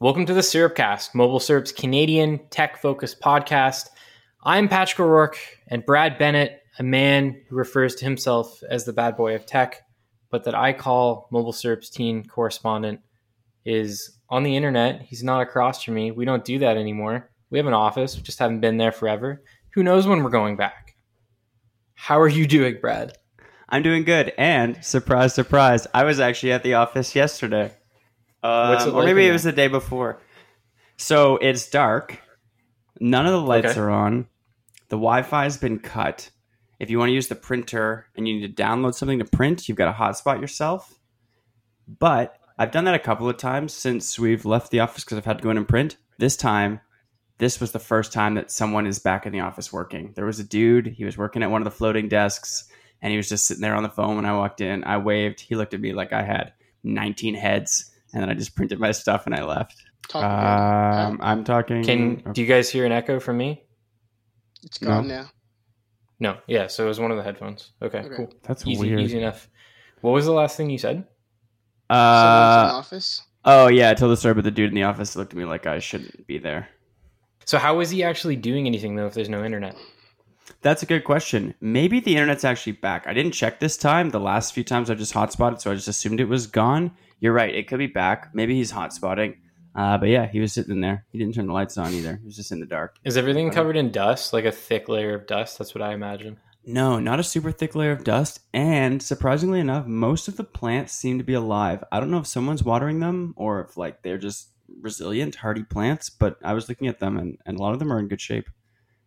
Welcome to the Syrupcast, Mobile Syrup's Canadian tech-focused podcast. I'm Patrick O'Rourke, and Brad Bennett, a man who refers to himself as the bad boy of tech, but that I call Mobile Syrup's teen correspondent, is on the internet. He's not across from me. We don't do that anymore. We have an office, we just haven't been there forever. Who knows when we're going back? How are you doing, Brad? I'm doing good. And surprise, surprise, I was actually at the office yesterday. Um, or maybe it was the day before. So it's dark. None of the lights Okay. are on. The Wi-Fi has been cut. If you want to use the printer and you need to download something to print, you've got to hotspot yourself. But I've done that a couple of times since we've left the office because I've had to go in and print. This time, this was the first time that someone is back in the office working. There was a dude. He was working at one of the floating desks, and he was just sitting there on the phone when I walked in. I waved. He looked at me like I had 19 heads, and then I just printed my stuff and I left. Talk about Um, I'm talking. Can do you guys hear an echo from me? it. It's gone no. now. No. Yeah, so it was one of the headphones. Okay, Okay. cool. That's Easy, weird. easy enough. What was the last thing you said? Someone's in Uh, office. oh yeah, I told the story, but the dude in the office looked at me like I shouldn't be there. So how is he actually doing anything though if there's no internet? That's a good question. Maybe the internet's actually back. I didn't check this time. The last few times I just hotspotted, so I just assumed it was gone. You're right. It could be back. Maybe he's hotspotting. Uh, but yeah, he was sitting in there. He didn't turn the lights on either. He was just in the dark. Is everything covered in dust, like a thick layer of dust? That's what I imagine. No, not a super thick layer of dust. And surprisingly enough, most of the plants seem to be alive. I don't know if someone's watering them or if like they're just resilient, hardy plants. But I was looking at them, and, and a lot of them are in good shape.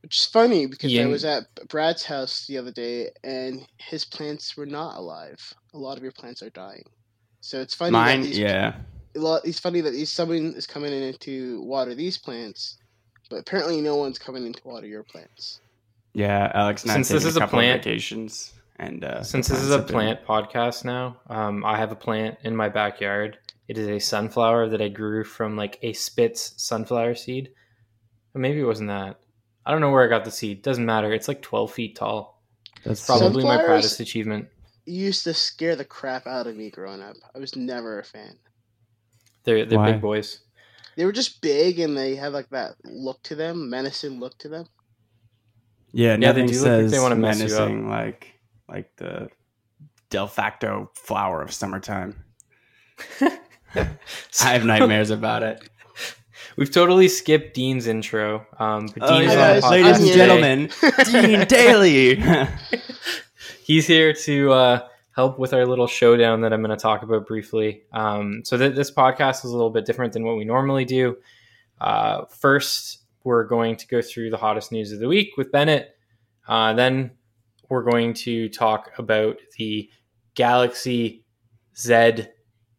Which is funny because Yeah. I was at Brad's house the other day and his plants were not alive. A lot of your plants are dying. So it's funny Mine, that these, yeah. a it's funny that these someone is coming in to water these plants, but apparently no one's coming in to water your plants. Yeah, Alex and Since this is a couple of plant- vacations, and uh, Since this is a have been- plant podcast now, um, I have a plant in my backyard. It is a sunflower that I grew from like a Spitz sunflower seed. Or maybe it wasn't that. I don't know where I got the seed. Doesn't matter. It's like 12 feet tall. That's Probably my proudest achievement. It used to scare the crap out of me growing up. I was never a fan. They're they're Why? big boys. They were just big and they had like that look to them, menacing look to them. yeah. Yeah, they Nothing do look like says they wanna mess menacing like like the de facto flower of summertime. I have nightmares about it. We've totally skipped Dean's intro. Um, but Oh, Dean is yeah. on the ladies and gentlemen, Dean Daley. He's here to uh, help with our little showdown that I'm going to talk about briefly. Um, so th- this podcast is a little bit different than what we normally do. Uh, first, we're going to go through the hottest news of the week with Bennett. Uh, then we're going to talk about the Galaxy Z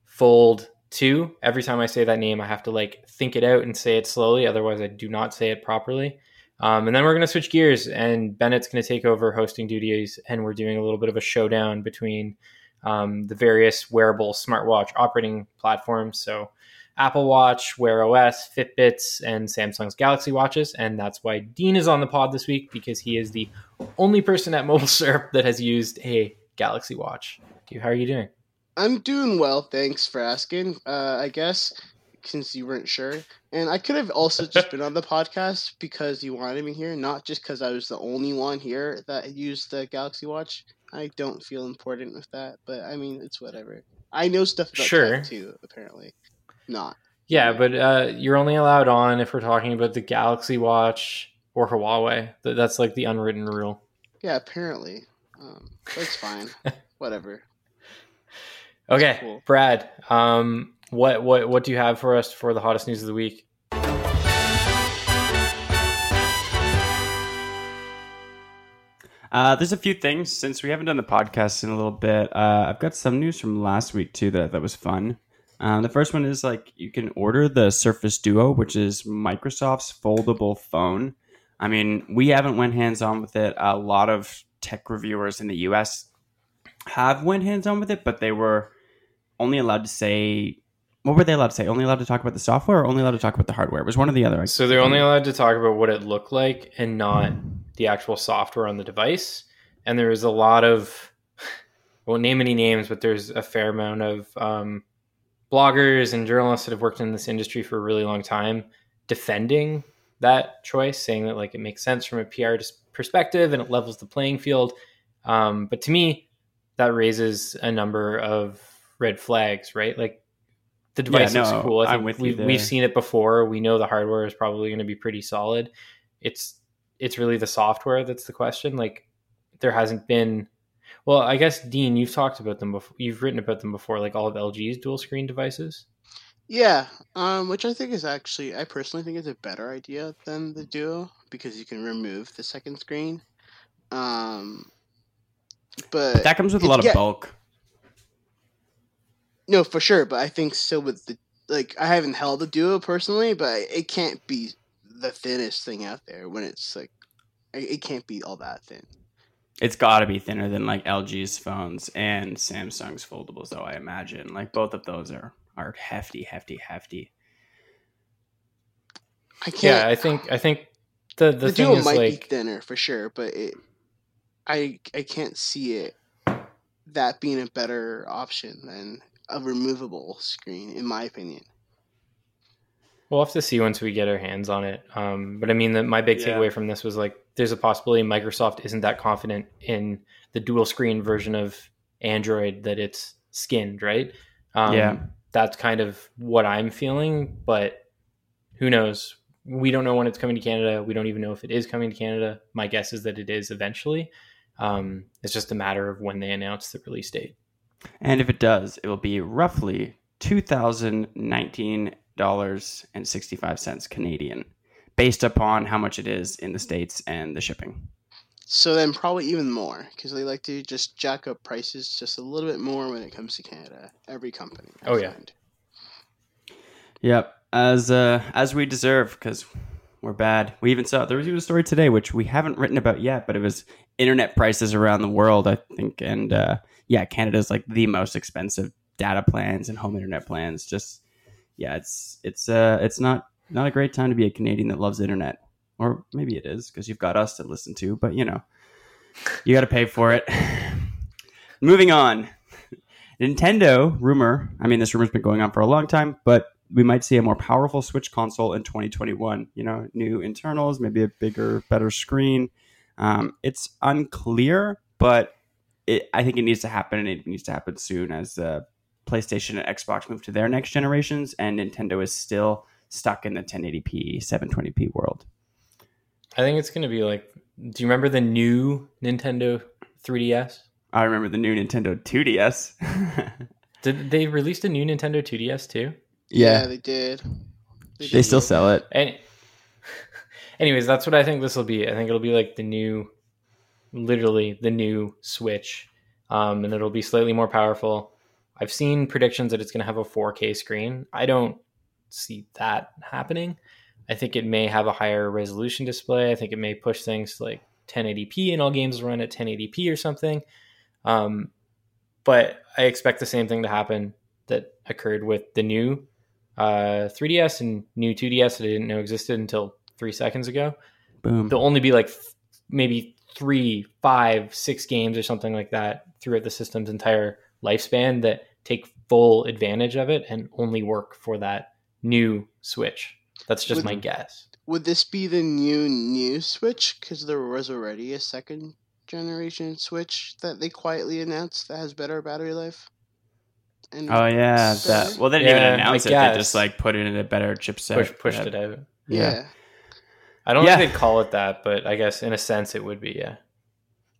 Fold 2. Every time I say that name, I have to like think it out and say it slowly. Otherwise, I do not say it properly. Um, and then we're going to switch gears, and Bennett's going to take over hosting duties, and we're doing a little bit of a showdown between um, the various wearable smartwatch operating platforms. So, Apple Watch, Wear OS, Fitbits, and Samsung's Galaxy watches. And that's why Dean is on the pod this week because he is the only person at Mobile Syrup that has used a Galaxy Watch. How are you doing? I'm doing well, thanks for asking. Uh, I guess since you weren't sure, and I could have also just been on the podcast because you wanted me here, not just because I was the only one here that used the Galaxy Watch. I don't feel important with that, but I mean it's whatever. I know stuff about Sure. tech too. Apparently, not. Yeah, but uh, you're only allowed on if we're talking about the Galaxy Watch or Huawei. That's like the unwritten rule. Yeah, apparently. Um, that's fine. whatever. Okay, cool. Brad, um, what what what do you have for us for the hottest news of the week? Uh, there's a few things since we haven't done the podcast in a little bit. Uh, I've got some news from last week too that that was fun. Uh, the first one is like you can order the Surface Duo, which is Microsoft's foldable phone. I mean, we haven't went hands on with it. A lot of tech reviewers in the U.S. have went hands on with it, but they were only allowed to say what were they allowed to say? Only allowed to talk about the software, or only allowed to talk about the hardware? It was one or the other. So they're only allowed to talk about what it looked like and not the actual software on the device. And there was a lot of, won't name any names, but there's a fair amount of um, bloggers and journalists that have worked in this industry for a really long time defending that choice, saying that like it makes sense from a PR perspective and it levels the playing field. Um, but to me, that raises a number of red flags, right? Like the device Yeah, looks cool. I I'm think with you we've, we've seen it before. We know the hardware is probably going to be pretty solid. It's it's really the software that's the question. Like there hasn't been. Well, I guess Dean, you've talked about them before. You've written about them before, like all of LG's dual screen devices. Yeah, um, which I think is actually, I personally think is a better idea than the Duo because you can remove the second screen. Um, but that comes with a lot of yeah, bulk. No, for sure, but I think still with the like, I haven't held a Duo personally, but it can't be the thinnest thing out there when it's like, it it can't be all that thin. It's got to be thinner than like LG's phones and Samsung's foldables, though. I imagine like both of those are are hefty, hefty, hefty. I can't. Yeah, I think I think the the, the, thing Duo is might be like thinner for sure, but it, I I can't see it that being a better option than a removable screen, in my opinion. We'll have to see once we get our hands on it. Um, but I mean, the, my big Yeah. takeaway from this was like, there's a possibility Microsoft isn't that confident in the dual screen version of Android that it's skinned, right? Um, Yeah. That's kind of what I'm feeling, but who knows? We don't know when it's coming to Canada. We don't even know if it is coming to Canada. My guess is that it is eventually. Um, it's just a matter of when they announce the release date. And if it does, it will be roughly two thousand nineteen dollars and sixty five cents Canadian, based upon how much it is in the states and the shipping. So then probably even more because they like to just jack up prices just a little bit more when it comes to Canada. Every company. I Oh, yeah. Yep, as uh, as we deserve because we're bad. We even saw there was even a story today which we haven't written about yet, but it was internet prices around the world, I think, and uh, yeah, Canada's like the most expensive data plans and home internet plans. Just yeah, it's it's uh it's not not a great time to be a Canadian that loves internet, or maybe it is because you've got us to listen to, but you know, you got to pay for it. Moving on. Nintendo rumor. I mean, this rumor's been going on for a long time, but we might see a more powerful Switch console in 2021. You know, new internals, maybe a bigger, better screen. Um, it's unclear, but it, I think it needs to happen, and it needs to happen soon as uh, PlayStation and Xbox move to their next generations, and Nintendo is still stuck in the 1080p, 720p world. I think it's going to be like, do you remember the new Nintendo 3DS? I remember the new Nintendo 2DS. Did they released a new Nintendo 2DS too? Yeah, they did. they did. still sell it. And anyways, that's what I think this will be. I think it'll be like the new, literally the new Switch, um, and it'll be slightly more powerful. I've seen predictions that it's going to have a 4K screen. I don't see that happening. I think it may have a higher resolution display. I think it may push things to like 1080p, and all games run at 1080p or something. Um, but I expect the same thing to happen that occurred with the new uh, 3DS and new 2DS that I didn't know existed until three seconds ago. Boom. There'll only be like f- maybe three, five, six games or something like that throughout the system's entire lifespan that take full advantage of it and only work for that new Switch. That's just Would- my guess. Would this be the new new Switch? Because there was already a second generation Switch that they quietly announced that has better battery life. And Oh yeah, that. Well, they didn't Yeah, even announce I it. They just like put it in a better chipset. Push, pushed Yeah. it out. yeah. I don't Yeah. think they'd call it that, but I guess in a sense it would be, yeah.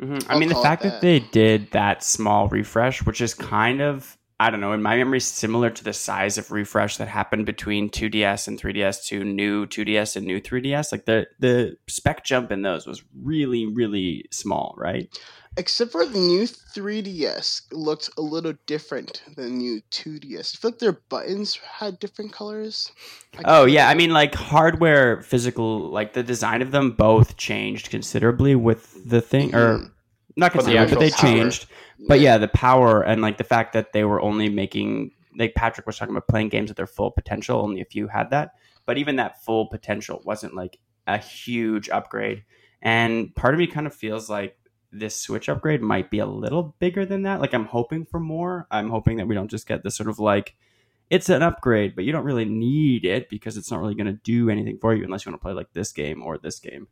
Mhm. I I'll mean, the fact that. that. they did that small refresh, which is kind of, I don't know, in my memory, similar to the size of refresh that happened between 2DS and 3DS to new 2DS and new 3DS. Like the the spec jump in those was really really small, right? Except for the new 3DS looked a little different than the new 2DS. I feel like their buttons had different colors. Oh yeah, I mean like hardware, physical, like the design of them both changed considerably with the thing, or Mhm. not But the considerably, but they power. changed. But yeah, the power and like the fact that they were only making like Patrick was talking about playing games at their full potential. Only a few had that, but even that full potential wasn't like a huge upgrade. And part of me kind of feels like this Switch upgrade might be a little bigger than that. Like I'm hoping for more. I'm hoping that we don't just get this sort of like it's an upgrade, but you don't really need it because it's not really going to do anything for you unless you want to play like this game or this game.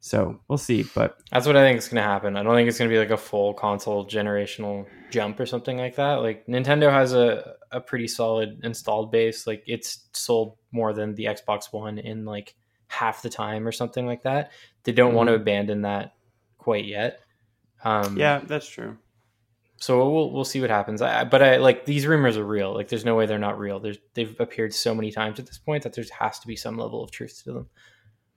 So we'll see. But That's what I think is going to happen. I don't think it's going to be like a full console generational jump or something like that. Like Nintendo has a, a pretty solid installed base. Like it's sold more than the Xbox One in like half the time or something like that. They don't want to mm-hmm. abandon that quite yet. Um, yeah, that's true. So we'll we'll see what happens. I, but I like these rumors are real. Like there's no way they're not real. There's they've appeared so many times at this point that there has to be some level of truth to them.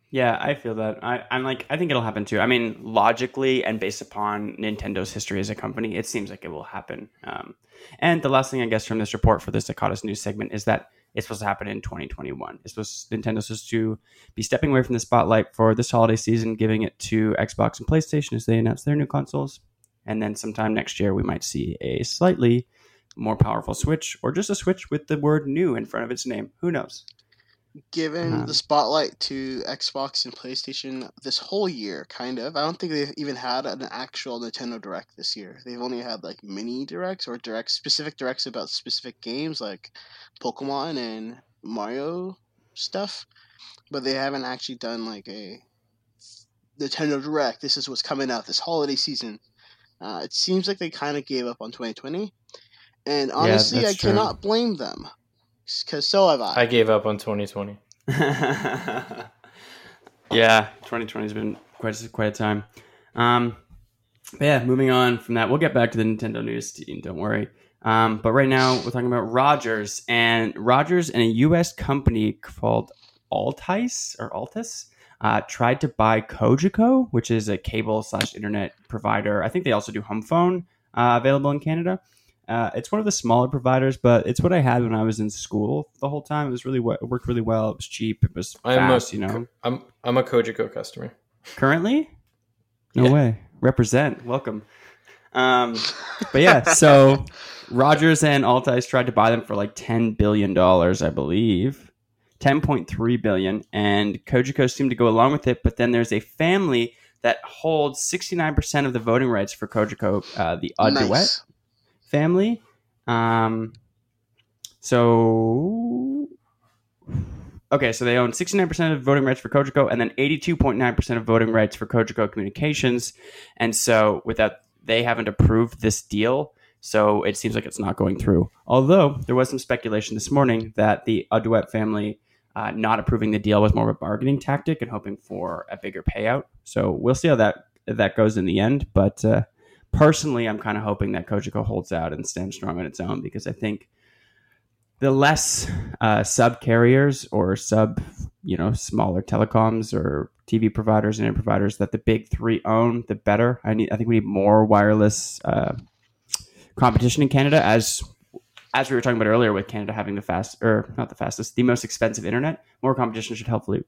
Yeah, I feel that. I, I'm like, I think it'll happen too. I mean, logically and based upon Nintendo's history as a company, it seems like it will happen. Um, and the last thing I guess from this report for this Dakota's news segment is that it's supposed to happen in 2021. It's supposed Nintendo's supposed to be stepping away from the spotlight for this holiday season, giving it to Xbox and PlayStation as they announce their new consoles. And then sometime next year, we might see a slightly more powerful Switch, or just a Switch with the word "new" in front of its name. Who knows? Given Uh-huh. the spotlight to Xbox and PlayStation this whole year, kind of. I don't think they've even had an actual Nintendo Direct this year. They've only had like mini directs or direct specific directs about specific games like Pokemon and Mario stuff, but they haven't actually done like a Nintendo Direct. This is what's coming out this holiday season. Uh, it seems like they kind of gave up on 2020, and honestly, that's I true. cannot blame them because so have I. I gave up on 2020. yeah, 2020 has been quite a, quite a time. Um, but yeah, moving on from that, we'll get back to the Nintendo news, Team, Don't worry. Um, but right now, we're talking about Rogers and Rogers and a U.S. company called Altice or Altus uh, tried to buy Cogeco, which is a cable slash internet provider. I think they also do home phone uh, available in Canada. Uh, it's one of the smaller providers, but it's what I had when I was in school the whole time. It was really we- it worked really well. It was cheap. It was I'm fast. a, you know, I'm I'm a Cogeco customer. currently, no Yeah. way. Represent. Welcome. Um, but yeah, so Rogers and Altice tried to buy them for like ten billion dollars, I believe, ten point three billion, and Cogeco seemed to go along with it. But then there's a family that holds sixty nine percent of the voting rights for Cogeco, uh, the Audouet nice. Family. Um, so okay, so they own sixty nine percent of voting rights for Cogeco, and then eighty two point nine percent of voting rights for Cogeco Communications. And so, without they haven't approved this deal, so it seems like it's not going through. Although there was some speculation this morning that the Audouet family. Uh, not approving the deal was more of a bargaining tactic and hoping for a bigger payout. So we'll see how that that goes in the end. But uh, personally, I'm kind of hoping that Cogeco holds out and stands strong on its own because I think the less uh, sub carriers or sub, you know, smaller telecoms or TV providers and providers that the big three own, the better. I need. I think we need more wireless uh, competition in Canada, as as we were talking about earlier, with Canada having the fast or not the fastest, the most expensive internet. More competition should hopefully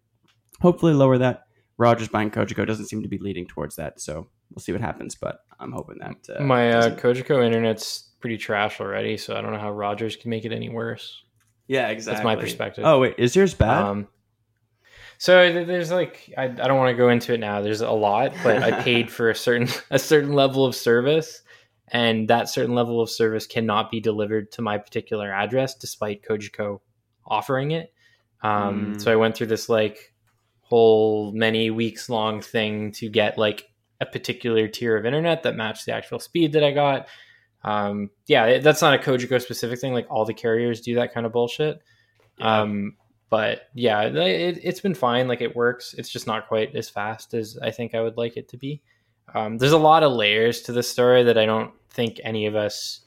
hopefully lower that. Rogers buying Cogeco doesn't seem to be leading towards that, so we'll see what happens. But I'm hoping that uh, My uh, Cogeco internet's pretty trash already, so I don't know how Rogers can make it any worse. yeah, exactly. That's my perspective. Oh wait, is yours bad? Um, so there's like I, I don't want to go into it now. There's a lot, but I paid for a certain a certain level of service, and that certain level of service cannot be delivered to my particular address, despite Cogeco offering it. Um, Mm. So I went through this like whole many weeks long thing to get like a particular tier of internet that matched the actual speed that I got. Um, yeah, that's not a Cogeco specific thing. Like all the carriers do that kind of bullshit. Yeah. Um, but yeah, it, it's been fine. Like it works. It's just not quite as fast as I think I would like it to be. Um, there's a lot of layers to the story that I don't think any of us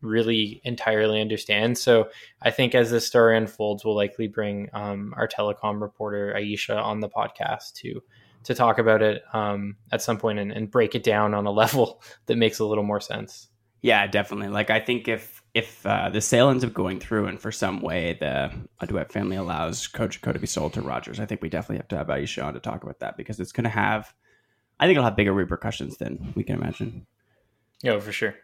really entirely understand. So I think as this story unfolds, we'll likely bring um, our telecom reporter Aisha on the podcast to to talk about it um, at some point and, and break it down on a level that makes a little more sense. Yeah, definitely. Like I think if if uh, the sale ends up going through and for some way the Audouet family allows Cogeco to be sold to Rogers, I think we definitely have to have Aisha on to talk about that because it's going to have, I think it'll have bigger repercussions than we can imagine. Yeah, for sure.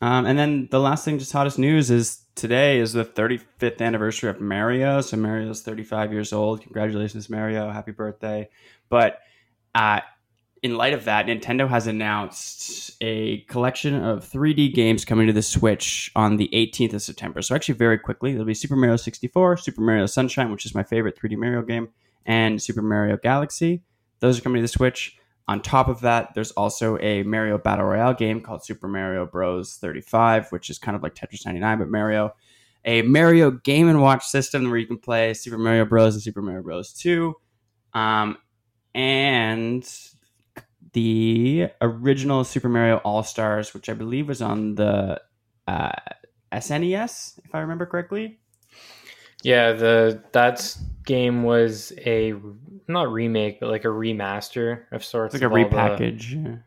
Um, and then the last thing, just hottest news is today is the 35th anniversary of Mario. So Mario's 35 years old. Congratulations, Mario! Happy birthday! But uh, in light of that, Nintendo has announced a collection of 3D games coming to the Switch on the 18th of September. So actually, very quickly, there'll be Super Mario 64, Super Mario Sunshine, which is my favorite 3D Mario game, and Super Mario Galaxy. Those are coming to the Switch. On top of that, there's also a Mario Battle Royale game called Super Mario Bros. 35, which is kind of like Tetris 99, but Mario. A Mario Game and Watch system where you can play Super Mario Bros. and Super Mario Bros. 2. Um, and the original Super Mario All Stars, which I believe was on the uh, SNES, if I remember correctly. Yeah, the that game was a not remake, but like a remaster of sorts. Like a repackage. The,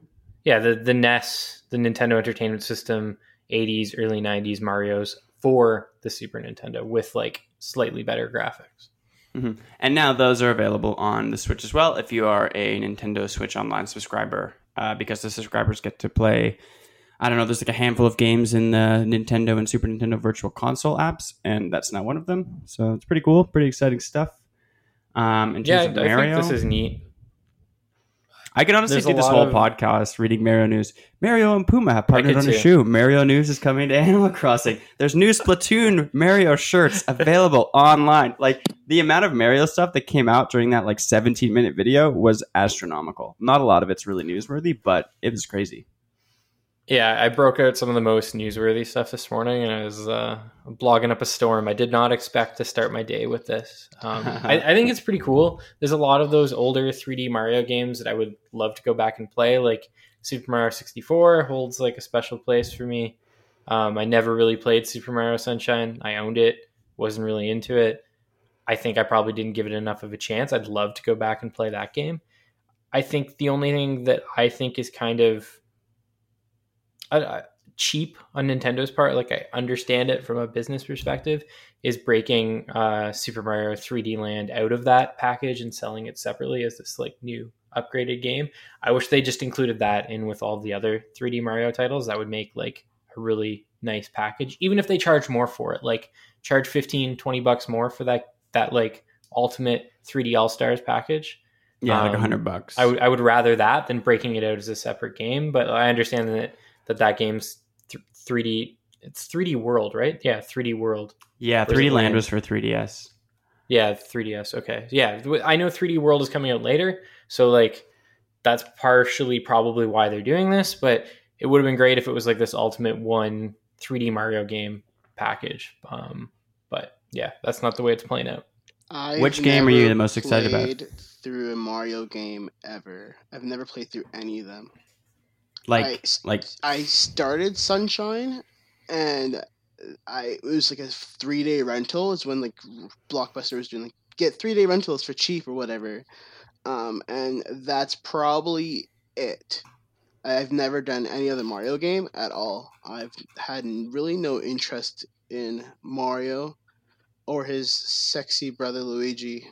yeah, the the NES, the Nintendo Entertainment System, '80s, early '90s Mario's for the Super Nintendo with like slightly better graphics. Mm-hmm. And now those are available on the Switch as well if you are a Nintendo Switch Online subscriber, uh, because the subscribers get to play. I don't know. There's like a handful of games in the Nintendo and Super Nintendo Virtual Console apps, and that's not one of them. So it's pretty cool, pretty exciting stuff. Um, in yeah, terms I of Mario, think this is neat. I can honestly There's see this whole of- podcast reading Mario news. Mario and Puma have partnered on a shoe. Mario News is coming to Animal Crossing. There's new Splatoon Mario shirts available online. Like the amount of Mario stuff that came out during that like 17 minute video was astronomical. Not a lot of it's really newsworthy, but it was crazy. Yeah, I broke out some of the most newsworthy stuff this morning, and I was uh, blogging up a storm. I did not expect to start my day with this. Um, I, I think it's pretty cool. There's a lot of those older 3D Mario games that I would love to go back and play. Like Super Mario 64 holds like a special place for me. Um, I never really played Super Mario Sunshine. I owned it, wasn't really into it. I think I probably didn't give it enough of a chance. I'd love to go back and play that game. I think the only thing that I think is kind of uh, cheap on Nintendo's part, like I understand it from a business perspective, is breaking uh, Super Mario 3D Land out of that package and selling it separately as this like new upgraded game. I wish they just included that in with all the other 3D Mario titles. That would make like a really nice package, even if they charge more for it. Like charge 15, 20 bucks more for that that like ultimate 3D All Stars package. Yeah, like a Um, hundred bucks. I would I would rather that than breaking it out as a separate game. But I understand that that, that game's th- 3D. It's 3D World, right? Yeah, 3D World. yeah, 3D Land land? was for 3DS. Yeah, 3DS. Okay, yeah, I know 3D World is coming out later, so like that's partially probably why they're doing this. But it would have been great if it was like this ultimate one 3D Mario game package. Um, but yeah, that's not the way it's playing out. I've Which game are you the most excited about? Through a Mario game ever. I've never played through any of them. Like, I, like I started Sunshine, and I it was like a three day rental. Is when like Blockbuster was doing like get three day rentals for cheap or whatever. Um, and that's probably it. I've never done any other Mario game at all. I've had really no interest in Mario or his sexy brother Luigi.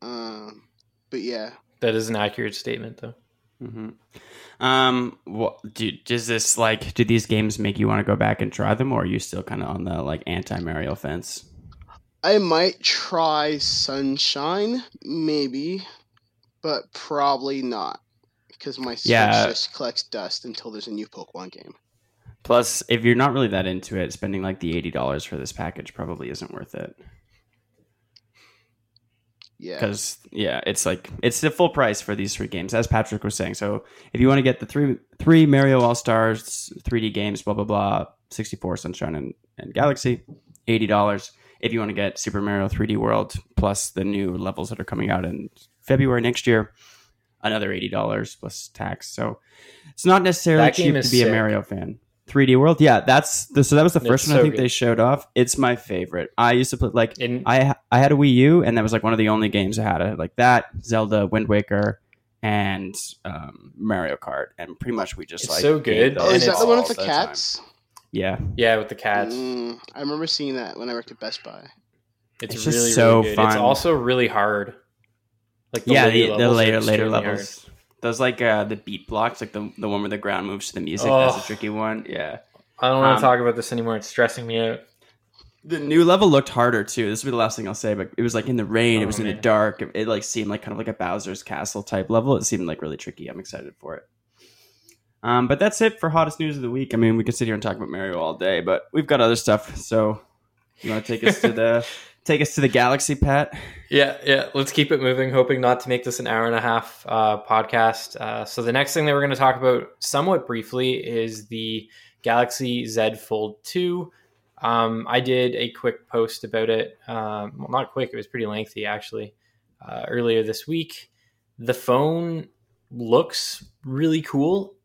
Um, but yeah, That is an accurate statement, though. Hmm Um, what do does this like? Do these games make you want to go back and try them, or are you still kind of on the like anti Mario fence? I might try Sunshine, maybe, but probably not because my Switch Yeah. just collects dust until there's a new Pokemon game. Plus, if you're not really that into it, spending like the eighty dollars for this package probably isn't worth it. Yeah, Because yeah, it's like it's the full price for these three games, as Patrick was saying. So if you want to get the three three Mario All Stars 3D games, blah blah blah, sixty four Sunshine and, and Galaxy, eighty dollars. If you want to get Super Mario 3D World plus the new levels that are coming out in February next year, another eighty dollars plus tax. So it's not necessarily cheap to be a. Mario fan. 3D World. Yeah, that's the, so that was the It's first one I think good. they showed off. It's my favorite. I used to play like And I I had a Wii U, and that was like one of the only games I had. I had like that, Zelda, Wind Waker, and um, Mario Kart, and pretty much we just It's like so good, Oh, is that the one with the time. cats? Yeah, yeah, with the cats, Mm, I remember seeing that when I worked at Best Buy. it's, It's just really so really good. It's also really hard. Like yeah, later the, the levels later later extremely hard. Those like uh, the beat blocks, like the the one where the ground moves to the music. Oh. That's a tricky one. Yeah. I don't want Um, to talk about this anymore. It's stressing me out. The new level looked harder too. This will be the last thing I'll say, but it was like in the rain. Oh, it was in the dark. It, it like seemed like kind of like a Bowser's Castle type level. It seemed like really tricky. I'm excited for it. Um, but that's it for hottest news of the week. I mean, we could sit here and talk about Mario all day, but we've got other stuff. So, you want to take us to the take us to the galaxy, Pat? Yeah, yeah. Let's keep it moving. Hoping not to make this an hour and a half uh, podcast. Uh, so the next thing that we're going to talk about, somewhat briefly, is the Galaxy Z Fold Two. Um, I did a quick post about it. Um, well, not quick; it was pretty lengthy, actually. Uh, earlier this week, the phone looks really cool.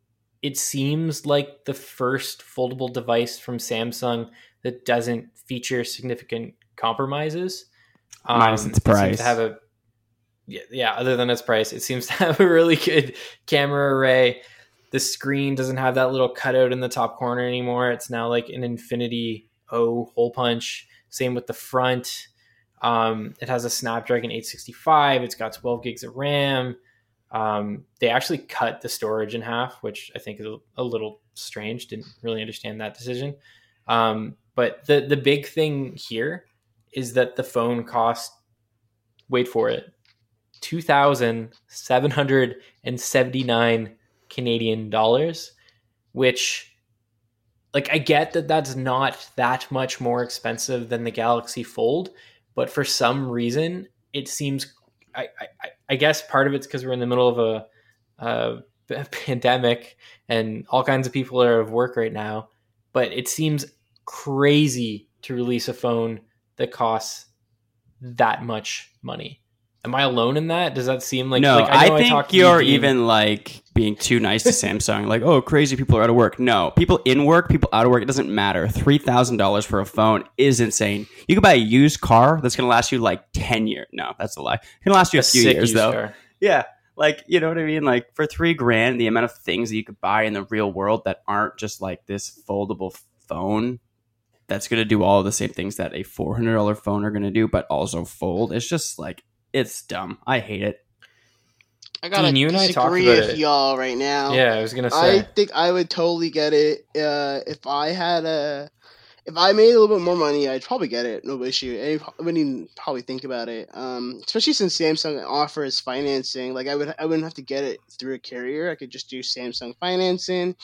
It seems like the first foldable device from Samsung that doesn't feature significant compromises. Minus Um, its it price. To have a yeah, yeah. Other than its price, it seems to have a really good camera array. The screen doesn't have that little cutout in the top corner anymore. It's now like an Infinity O hole punch. Same with the front. Um, it has a Snapdragon 865. It's got 12 gigs of RAM. Um, they actually cut the storage in half, which I think is a, a little strange. Didn't really understand that decision. Um, but the the big thing here is that the phone cost wait for it 2779 Canadian dollars which like I get that that's not that much more expensive than the Galaxy Fold but for some reason it seems I I, I guess part of it's because we're in the middle of a, a pandemic and all kinds of people are out of work right now but it seems crazy to release a phone that costs that much money. Am I alone in that? Does that seem like no, like, I, know think talked you're you, even like being too nice to Samsung. Like, oh, crazy people are out of work. No, people in work, people out of work. It doesn't matter. Three thousand dollars for a phone is insane. You could buy a used car that's going to last you like ten years. No, that's a lie. It's going to last you a, a few years though. car. Yeah, like you know what I mean. Like for three grand, the amount of things that you could buy in the real world that aren't just like this foldable phone. That's going to do all of the same things that a four hundred dollar phone are going to do, but also fold. It's just like it's dumb. I hate it. I gotta Dean, you and I talked disagree about with it. y'all right now. Yeah, I was gonna I think I would totally get it uh, if I had a. If I made a little bit more money, I'd probably get it. No issue. I wouldn't even probably think about it. Um, especially since Samsung offers financing. Like I would, I wouldn't have to get it through a carrier. I could just do Samsung financing.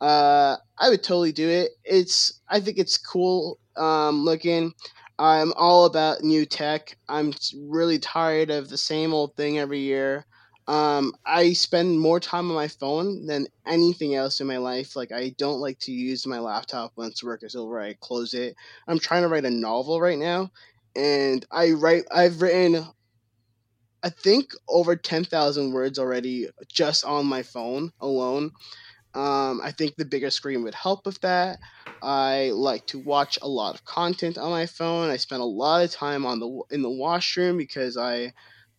Uh, I would totally do it. It's. I think it's cool um, looking. I'm all about new tech. I'm really tired of the same old thing every year. Um, I spend more time on my phone than anything else in my life. Like I don't like to use my laptop once work is over. I close it. I'm trying to write a novel right now, and I write. I've written, I think, over ten thousand words already just on my phone alone. Um, I think the bigger screen would help with that. I like to watch a lot of content on my phone. I spend a lot of time on the in the washroom because I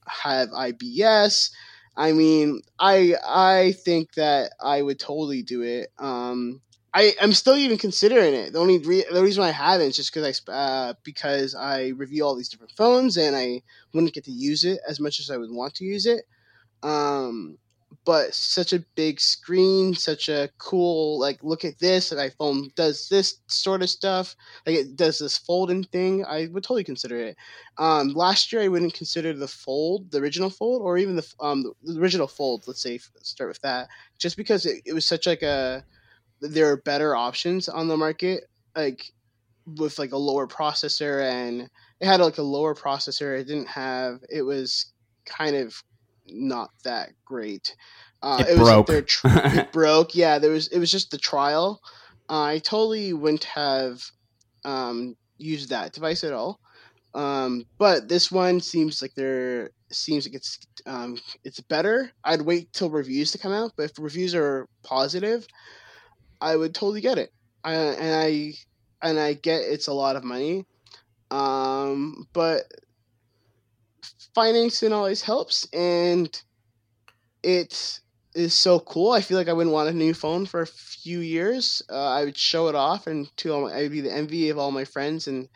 have IBS. I mean, I I think that I would totally do it. Um, I I'm still even considering it. The only re- the reason I haven't is just because I uh, because I review all these different phones and I wouldn't get to use it as much as I would want to use it. Um, but such a big screen, such a cool like look at this. Like iPhone does this sort of stuff. Like it does this folding thing. I would totally consider it. Um, last year I wouldn't consider the fold, the original fold, or even the um the original fold. Let's say start with that, just because it, it was such like a there are better options on the market, like with like a lower processor and it had like a lower processor. It didn't have. It was kind of not that great. Uh, It was like broke. tr- it broke. Yeah, there was. It was just the trial. Uh, I totally wouldn't have um, used that device at all. Um, but this one seems like there seems like it's um, it's better. I'd wait till reviews to come out, but if reviews are positive, I would totally get it. I, and I and I get it's a lot of money, um, but financing always helps, and it is so cool. I feel like I wouldn't want a new phone for a few years. Uh, I would show it off, and to all my, I would be the envy of all my friends, and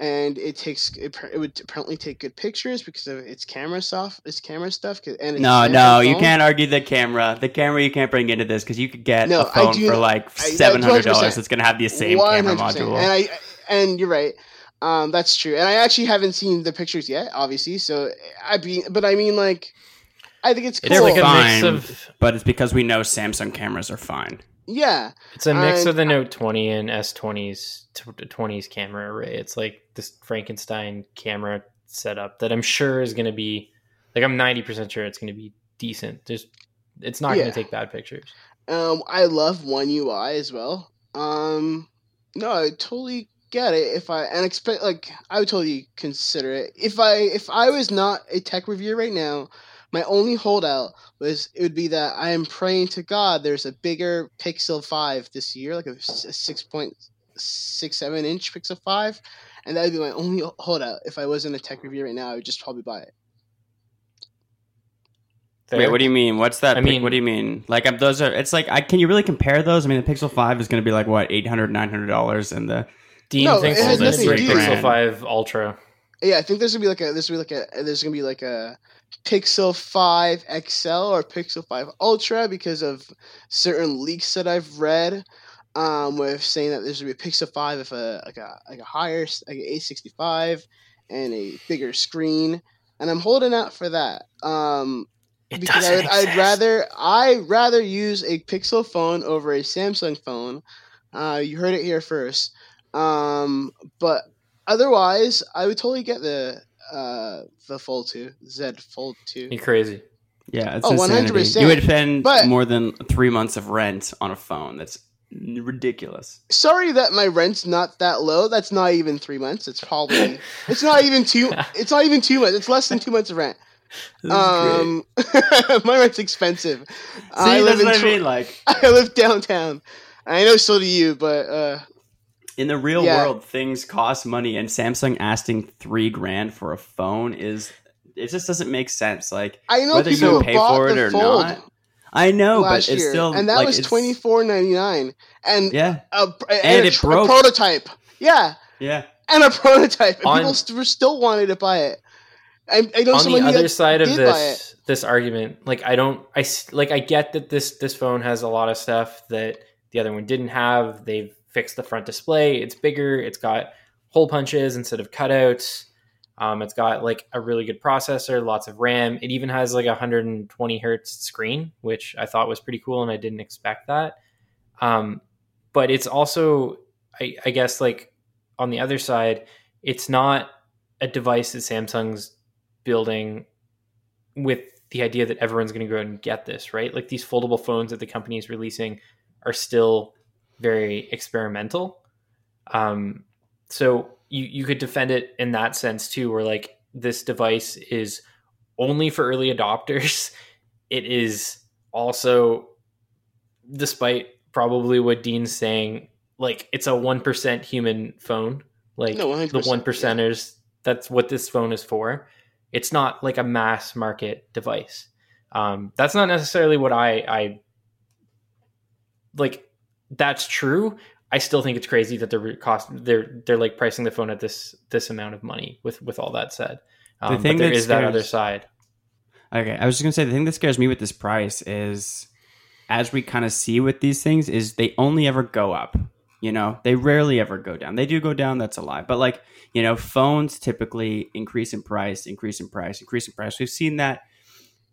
and it takes it, it would apparently take good pictures because of its camera stuff, its camera stuff. And it's No, no, you can't argue the camera. The camera you can't bring into this because you could get No, a phone for like seven hundred dollars 100%. that's gonna have the same camera 100%. module. And I and you're right. Um, that's true. And I actually haven't seen the pictures yet, obviously. So I be, but I mean, like, I think it's cool. It's like a fine. mix of but it's because we know Samsung cameras are fine. yeah, it's a mix And of the Note 20 and S20's t- 20's camera array. It's like this Frankenstein camera setup that I'm sure is going to be like I'm 90% sure it's going to be decent. Just it's not going to take bad pictures. Um, I love One UI as well. Um, no, I totally get it. If I and expect like I would totally consider it. If I if I was not a tech reviewer right now, my only holdout was it would be that I am praying to God there's a bigger Pixel Five this year, like a, six point six seven inch Pixel Five, and that would be my only holdout. If I wasn't a tech reviewer right now, I would just probably buy it. Wait, what do you mean? What's that? I pic- mean- what do you mean? Like um, those are? It's like I can you really compare those? I mean, the Pixel Five is going to be like what 800 900 dollars, and the Dean No, thinks it has it's nothing going to to do with Pixel 5 Ultra. Yeah, I think there's gonna be like a there's gonna be like a there's gonna be like a Pixel 5 XL or Pixel 5 Ultra because of certain leaks that I've read. Um, with saying that there's gonna be a Pixel 5 with a like a like a higher s- like an 865 and a bigger screen, and I'm holding out for that. Um, It because I doesn't would, I'd rather I rather use a Pixel phone over a Samsung phone. Uh, you heard it here first. Um, but otherwise, I would totally get the uh the Fold Two, Z Fold Two. You're crazy. yeah, it's Oh, insanity. 100%. You would spend But- more than three months of rent on a phone. That's ridiculous. Sorry that my rent's not that low. That's not even three months. It's probably it's not even two. It's not even two months. It's less than two months of rent. This is great. Um, my rent's expensive. See, I live that's in what I mean. Like I live downtown. I know so do you, but uh, in the real Yeah. world, things cost money, and Samsung asking three grand for a phone is it just doesn't make sense. Like I know Whether you people who pay bought for it the or Fold not, I know, but last it's year, still and that like, was it's- twenty four ninety nine, and Yeah, a, and, And a, it tr- a broke. prototype. Yeah, yeah. and a prototype, and On- people st- still wanted to buy it. I, I know on someone the other side of this this argument like i don't I like i get that this this phone has a lot of stuff that the other one didn't have they've fixed the front display. It's bigger. It's got hole punches instead of cutouts. Um, it's got like a really good processor lots of ram. It even has like a 120 hertz screen which i thought was pretty cool and i didn't expect that. Um, but it's also I, I guess like on the other side it's not a device that samsung's building with the idea that everyone's going to go out and get this, right? Like these foldable phones that the company is releasing are still very experimental. Um, so you you could defend it in that sense too, where like this device is only for early adopters. It is also, despite probably what Dean's saying, like it's a one percent human phone. Like No, 100%, the one percenters. That's what this phone is for. It's not like a mass market device. Um, that's not necessarily what I, I like. That's true. I still think it's crazy that they're cost they're they're like pricing the phone at this this amount of money. With with all that said, um, The thing but there that is that other side. Okay, I was just gonna say the thing that scares me with this price is, as we kind of see with these things, is they only ever go up. You know, they rarely ever go down. They do go down, that's a lie. But like, you know, phones typically increase in price, increase in price, increase in price. We've seen that,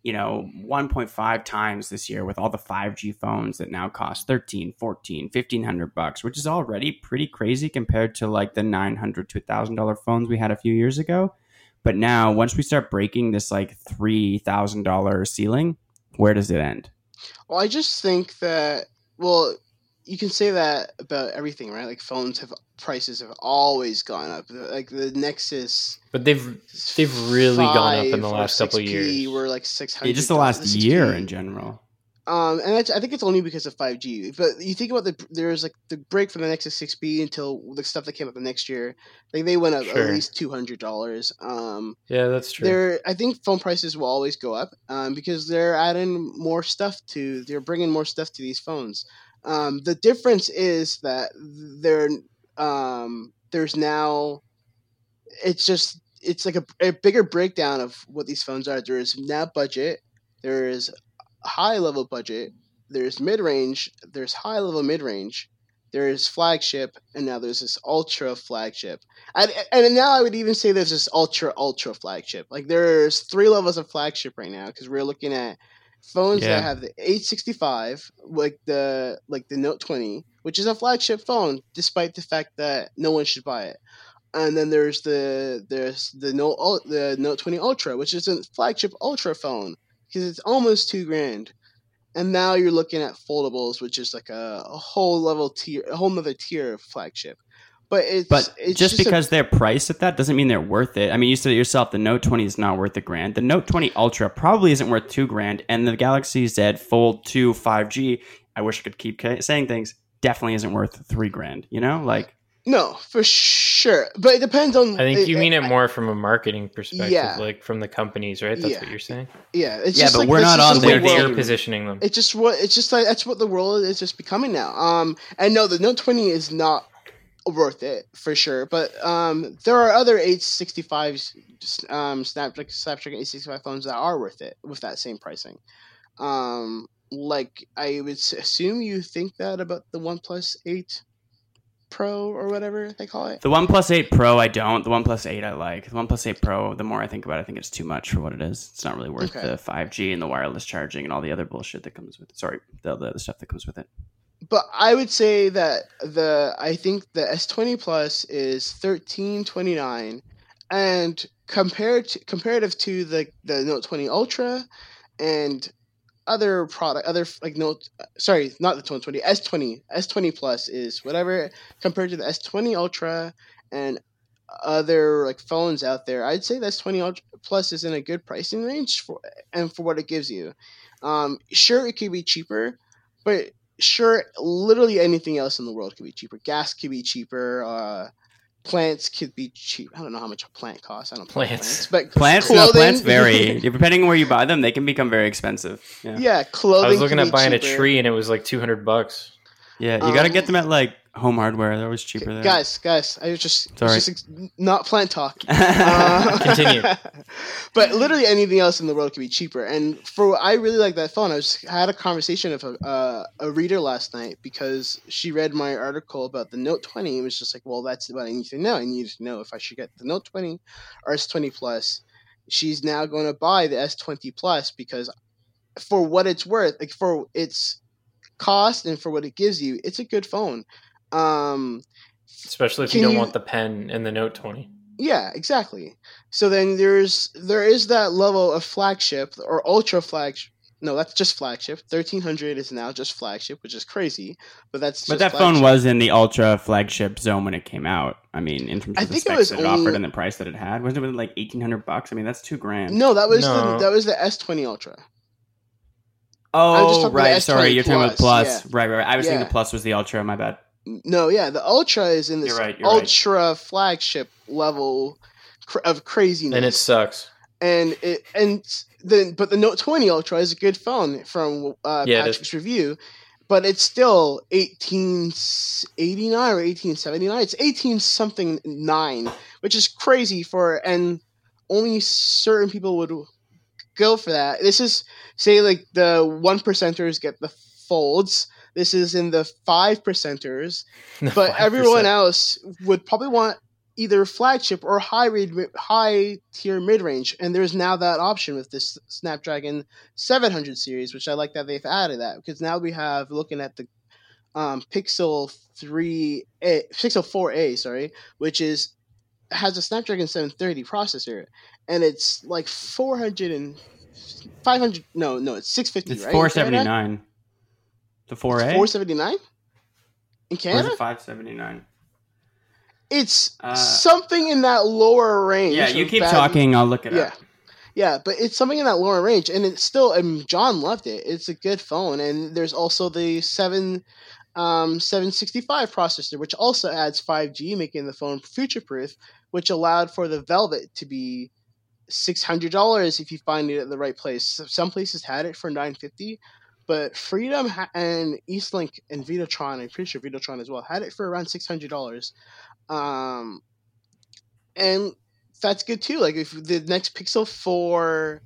you know, 1.5 times this year with all the 5G phones that now cost 13, 14, 1500 bucks, which is already pretty crazy compared to like the 900 to $1000 phones we had a few years ago. But now, once we start breaking this like three thousand dollar ceiling, where does it end? Well, I just think that well, you can say that about everything, right? Like phones have prices have always gone up. Like the Nexus, But they've they've really gone up in the last couple of 6P years. Were like six hundred. Yeah, just the last year in general. Um, and that's, I think it's only because of 5G. But you think about the there's like the break from the Nexus 6P until the stuff that came up the next year. Like they went up Sure. at least two hundred dollars. Um, Yeah, that's true. they're I think phone prices will always go up um, because they're adding more stuff to they're bringing more stuff to these phones. Um, the difference is that they're um, there's now it's just it's like a, a bigger breakdown of what these phones are. There is now budget, there is high level budget, there's mid range, there's high level mid range, there's flagship, and now there's this ultra flagship. And now I would even say there's this ultra ultra flagship. Like there's three levels of flagship right now because we're looking at phones Yeah. that have the 865, like the like the Note 20, which is a flagship phone, despite the fact that no one should buy it. And then there's the there's the Note the Note 20 Ultra, which is a flagship ultra phone because it's almost two grand. And now you're looking at foldables, which is like a, a whole level tier, a whole nother tier of flagship. But it's But it's just, a- because they're priced at that doesn't mean they're worth it. I mean, you said it yourself, the Note 20 is not worth a grand. The Note 20 Ultra probably isn't worth two grand, and the Galaxy Z Fold 2 5G, I wish I could keep saying things, definitely isn't worth three grand. You know, like no for sure. But it depends on. I think you mean it more from a marketing perspective, Yeah. like from the companies, right? That's Yeah. what you're saying. Yeah, it's Yeah, just but like, we're not on The the way their world- they're positioning them. It's just what it's just like that's what the world is just becoming now. Um, and no, the Note 20 is not worth it for sure. But um, there are other 865s, um, Snapdragon Snapdragon 865 phones that are worth it with that same pricing. Um, like I would assume you think that about the OnePlus 8 Pro or whatever they call it. the OnePlus 8 Pro, I don't. The OnePlus 8, I like. The OnePlus 8 Pro, the more I think about it, I think it's too much for what it is. It's not really worth Okay. the 5G and the wireless charging and all the other bullshit that comes with it. Sorry, the, the other stuff that comes with it. But I would say that the I think the S20 Plus is thirteen twenty nine, and compared to, comparative to the the Note 20 Ultra and other product other like Note sorry not the Note 20 S20 S20 Plus is whatever compared to the S20 Ultra and other like phones out there. I'd say the S20 Ultra Plus is in a good pricing range for and for what it gives you. Um, sure, it could be cheaper, but sure, literally anything else in the world could be cheaper. Gas could be cheaper. Uh, plants could be cheap. I don't know how much a plant costs. I don't plant Plants. plants, but Plants, no, plants vary. Depending on where you buy them, they can become very expensive. Yeah. yeah, clothing. I was looking at be buying a tree and it was like 200 bucks. Yeah, you got to Um, get them at like home hardware. They're always cheaper there. Guys, guys, I was just, it's Sorry. just not plant talk. Uh, Continue. but literally anything else in the world could be cheaper. And for I really like that phone. I was I had a conversation with a, uh, a reader last night because she read my article about the Note 20 and was just like, well, that's what I need to know. I need to know if I should get the Note 20 or S20 Plus. She's now going to buy the S20 Plus because for what it's worth, like for its cost and for what it gives you, it's a good phone. Um, Especially if you don't you- want the pen and the Note 20. yeah, exactly. So then there's there is that level of flagship or ultra flagship. No, that's just flagship. Thirteen hundred is now just flagship, which is crazy. But that's But just that phone was in the ultra flagship zone when it came out. I mean, in terms I of the think it specs was that it only- offered and the price that it had, wasn't it like eighteen hundred bucks? I mean, that's two grand. no. That was No. the that was the S twenty Ultra. oh, talking right. Sorry, you're talking about Plus, plus. Right, right, right. I was thinking the plus was the ultra. My bad. No, yeah, the Ultra is in this You're right, you're right. ultra flagship level cr- of craziness. And it sucks. and it and the but the Note 20 Ultra is a good phone from uh, Yeah. Patrick's review, but it's still 1889 or 1879. It's 18 something nine, which is crazy for and only certain people would go for that. This is say like the one percenters get the folds. This is in the five percenters but 5%. everyone else would probably want either flagship or high read, high tier mid range, and there's now that option with this Snapdragon 700 series, which I like that they've added that because now we have looking at the um, Pixel 3A, Pixel 4A, sorry, which is has a Snapdragon 730 processor, and it's like 400 and 500. No, no, it's 650. It's right? four seventy nine. The four A. 479 in Canada. five seventy nine? It's Uh, something in that lower range. Yeah, you keep bad- talking. I'll look it Yeah. up. Yeah, but it's something in that lower range, and it's still. And John loved it. It's a good phone, and there's also the seven, um, seven sixty five processor, which also adds five G, making the phone future proof, which allowed for the Velvet to be six hundred dollars if you find it at the right place. Some places had it for nine fifty, but Freedom ha- and Eastlink and Videotron, I'm pretty sure Videotron as well, had it for around six hundred dollars. Um, and that's good too. Like if the next Pixel Four,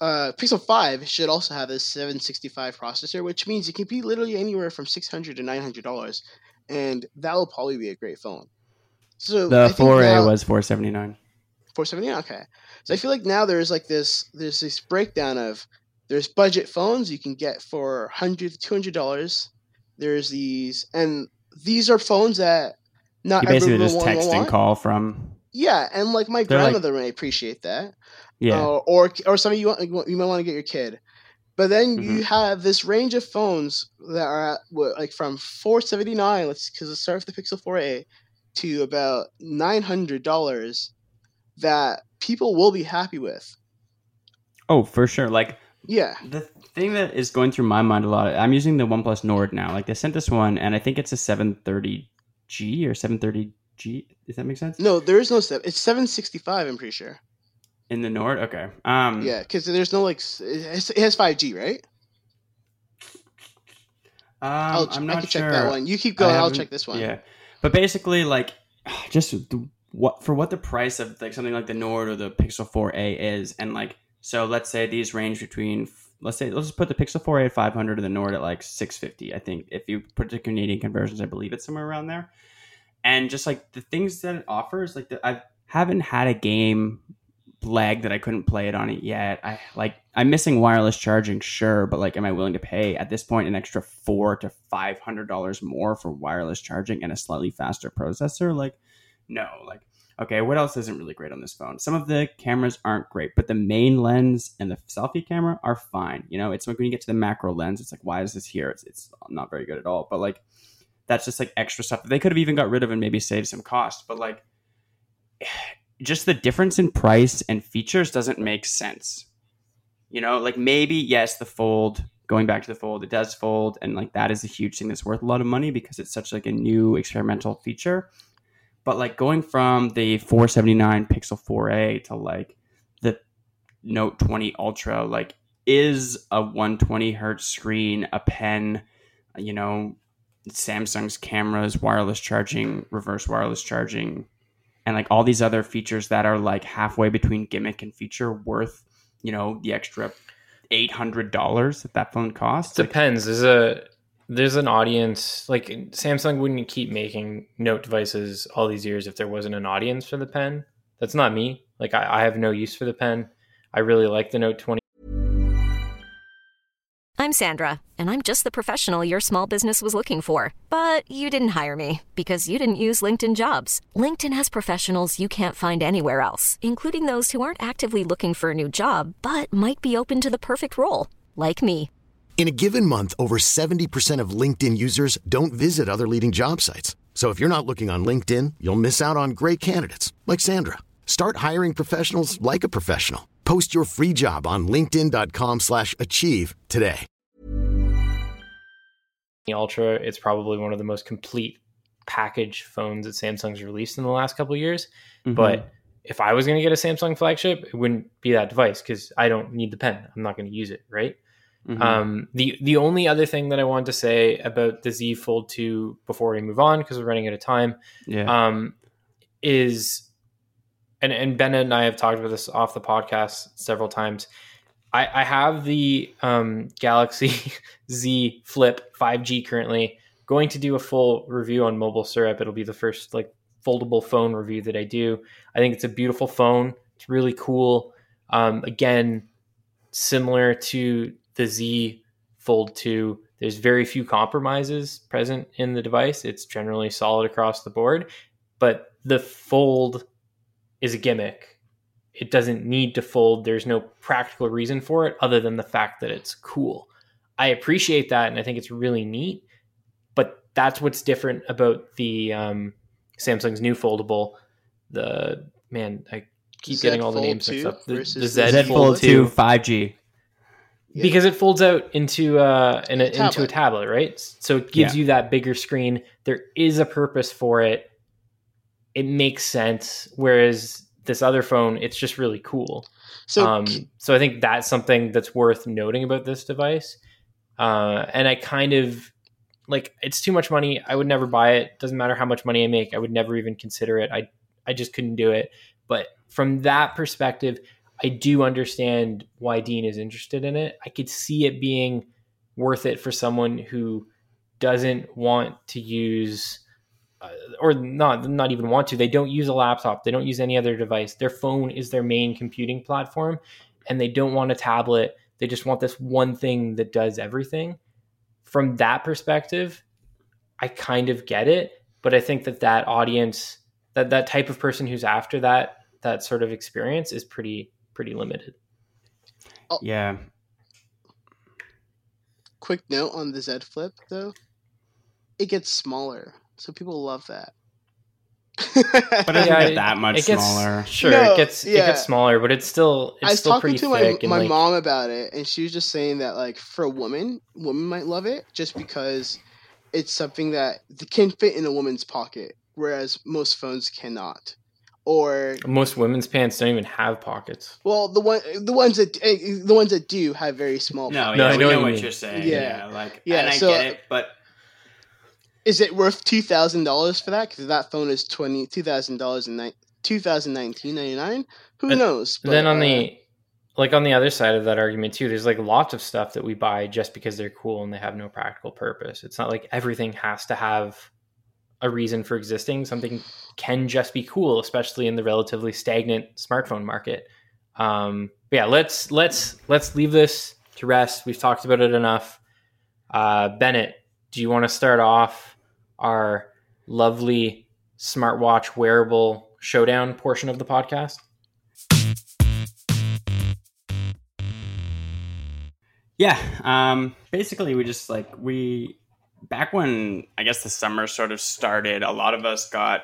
uh, Pixel Five should also have a seven sixty five processor, which means it can be literally anywhere from six hundred to nine hundred dollars, and that will probably be a great phone. So The 4A was 479. 470 okay so i feel like now there's like this there's this breakdown of there's budget phones you can get for 100 to 200 dollars there's these and these are phones that not You basically everyone just text and call from. yeah and like my They're like- grandmother may appreciate that Yeah. uh, or or some of you want, you might want to get your kid but then Mm-hmm. you have this range of phones that are at, what, like from 479 let's because let's start with the pixel 4a to about $900 that people will be happy with oh, for sure. Like yeah the thing that is going through my mind a lot. I'm using the OnePlus Nord now. Like they sent this one, and I think it's a 730G or 730G. Does that make sense? no there is no step it's 765 i'm pretty sure In the Nord. Okay. Um. yeah because there's no like it has, 5g right Um, I'll, I'm i not can sure. check that one you keep I going i'll check this one Yeah, but basically, like, just the, what for what the price of like something like the Nord or the Pixel 4a is, and like, so let's say these range between, let's say, let's put the Pixel 4a at 500 and the Nord at like 650. I think if you put the Canadian conversions, I believe it's somewhere around there. And just like the things that it offers, like the, I haven't had a game lag that I couldn't play it on it yet. I like I'm missing wireless charging, sure, but like, am I willing to pay at this point an extra four to five hundred dollars more for wireless charging and a slightly faster processor? Like, no. Like, okay, what else isn't really great on this phone? Some of the cameras aren't great, but the main lens and the selfie camera are fine. You know, it's like when you get to the macro lens, it's like, why is this here? It's it's not very good at all. But like, that's just like extra stuff that they could have even got rid of and maybe saved some cost. But like just the difference in price and features doesn't make sense. You know, like maybe yes, the fold. Going back to the fold, it does fold, and like that is a huge thing that's worth a lot of money because it's such like a new experimental feature. But like going from the 479 Pixel 4a to like the Note 20 Ultra, like is a 120 hertz screen, a pen, you know, Samsung's cameras, wireless charging, reverse wireless charging, and like all these other features that are like halfway between gimmick and feature worth you know the extra eight hundred dollars that that phone costs. Like, Depends. There's a there's an audience like Samsung wouldn't keep making Note devices all these years if there wasn't an audience for the pen. That's not me. Like I, I have no use for the pen. I really like the Note 20 I'm Sandra, and I'm just the professional your small business was looking for. But you didn't hire me because you didn't use LinkedIn jobs. LinkedIn has professionals you can't find anywhere else, including those who aren't actively looking for a new job but might be open to the perfect role, like me. In a given month, over 70% of LinkedIn users don't visit other leading job sites. So if you're not looking on LinkedIn, you'll miss out on great candidates like Sandra. Start hiring professionals like a professional. Post your free job on linkedin.com/achieve slash achieve today. Ultra. It's probably one of the most complete package phones that Samsung's released in the last couple of years. mhm. But if I was going to get a Samsung flagship, it wouldn't be that device because I don't need the pen. I'm not going to use it, right? Mhm. Um, the the only other thing that I wanted to say about the Z Fold 2 before we move on, because we're running out of time, yeah, um, is and and Ben and I have talked about this off the podcast several times. I, I have the um, Galaxy Z Flip 5G currently. Going to do a full review on MobileSyrup. It'll be the first like foldable phone review that I do. I think it's a beautiful phone. It's really cool. Um, again, similar to the Z Fold 2, there's very few compromises present in the device. It's generally solid across the board, but the fold is a gimmick. It doesn't need to fold. There's no practical reason for it other than the fact that it's cool. I appreciate that and I think it's really neat, but that's what's different about the um, Samsung's new foldable. The man, I keep Z getting all the names mixed up. The, the the Z, Z Z Fold Fold 2. 2 5G. Yeah. because it folds out into uh in a, into a Tablet. tablet, right? So it gives Yeah. you that bigger screen. There is a purpose for it. It makes sense. Whereas this other phone, it's just really cool. So um, so I think that's something that's worth noting about this device. Uh, and I kind of like it's too much money. I would never buy it. Doesn't matter how much money I make. I would never even consider it. I I just couldn't do it. But from that perspective, I do understand why Dean is interested in it. I could see it being worth it for someone who doesn't want to use uh, or not not even want to. They don't use a laptop. They don't use any other device. Their phone is their main computing platform and they don't want a tablet. They just want this one thing that does everything. From that perspective, I kind of get it, but I think that that audience that that type of person who's after that that sort of experience is pretty pretty limited. Oh. Yeah. quick note on the Z Flip though, it gets smaller, so people love that. But it doesn't Yeah, get that much it gets, smaller. Sure, No, it gets it gets smaller, but it's still it's I was still talking pretty to my and my like mom about it, and she was just saying that like for a woman, women might love it just because it's something that can fit in a woman's pocket, whereas most phones cannot. Or most women's pants don't even have pockets. well, the one the ones that eh, the ones that do have very small. No, pockets. No, yeah, I know know what what, you mean. you're saying. Yeah. Yeah, like Yeah, and I so- get it, but Is it worth two thousand dollars for that? Because that phone is twenty two thousand dollars in ni- 2019 99 Who But knows? then on uh, the like on the other side of that argument too, there's like lots of stuff that we buy just because they're cool and they have no practical purpose. It's not like everything has to have a reason for existing. Something can just be cool, especially in the relatively stagnant smartphone market. Um, but yeah, let's let's let's leave this to rest. We've talked about it enough. Uh, Bennett, do you want to start off our lovely smartwatch wearable showdown portion of the podcast? Yeah. Um, basically, we just like we back when I guess the summer sort of started. A lot of us got,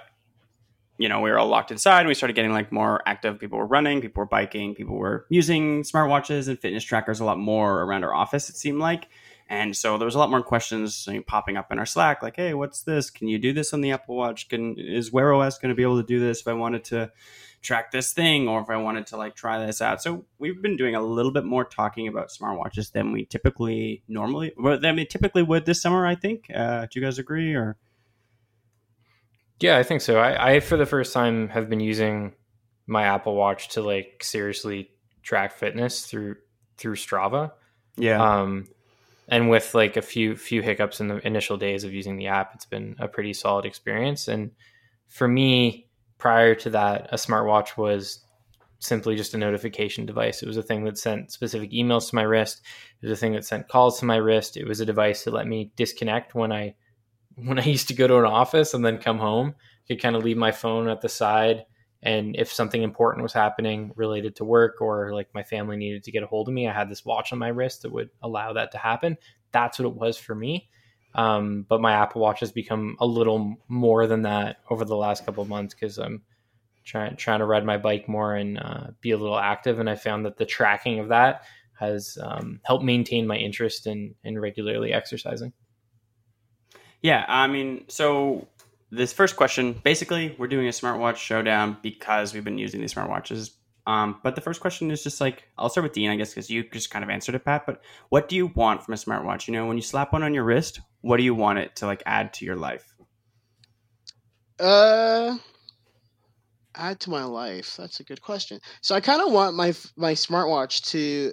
you know, we were all locked inside. And we started getting like more active. People were running. People were biking. People were using smartwatches and fitness trackers a lot more around our office. It seemed like. And so there was a lot more questions popping up in our Slack, like, "Hey, what's this? Can you do this on the Apple Watch? Can is Wear OS going to be able to do this if I wanted to track this thing or if I wanted to like try this out. So we've been doing a little bit more talking about smartwatches than we typically normally well, than we typically would this summer, I think. Uh, do you guys agree or Yeah, I think so. I, I for the first time have been using my Apple Watch to like seriously track fitness through through Strava. Yeah. Um and with like a few few hiccups in the initial days of using the app, it's been a pretty solid experience. And for me, prior to that, a smartwatch was simply just a notification device. It was a thing that sent specific emails to my wrist. It was a thing that sent calls to my wrist. It was a device that let me disconnect when I when I used to go to an office and then come home. I could kind of leave my phone at the side and if something important was happening related to work or like my family needed to get a hold of me, I had this watch on my wrist that would allow that to happen. That's what it was for me. Um, but my Apple Watch has become a little more than that over the last couple of months because I'm trying trying to ride my bike more and uh, be a little active. And I found that the tracking of that has um, helped maintain my interest in in regularly exercising. Yeah, I mean, so this first question, basically, we're doing a smartwatch showdown because we've been using these smartwatches. Um, but the first question is just like, I'll start with Dean, I guess, because you just kind of answered it, Pat. But what do you want from a smartwatch? You know, when you slap one on your wrist, what do you want it to like add to your life? Uh, add to my life. That's a good question. So I kind of want my my smartwatch to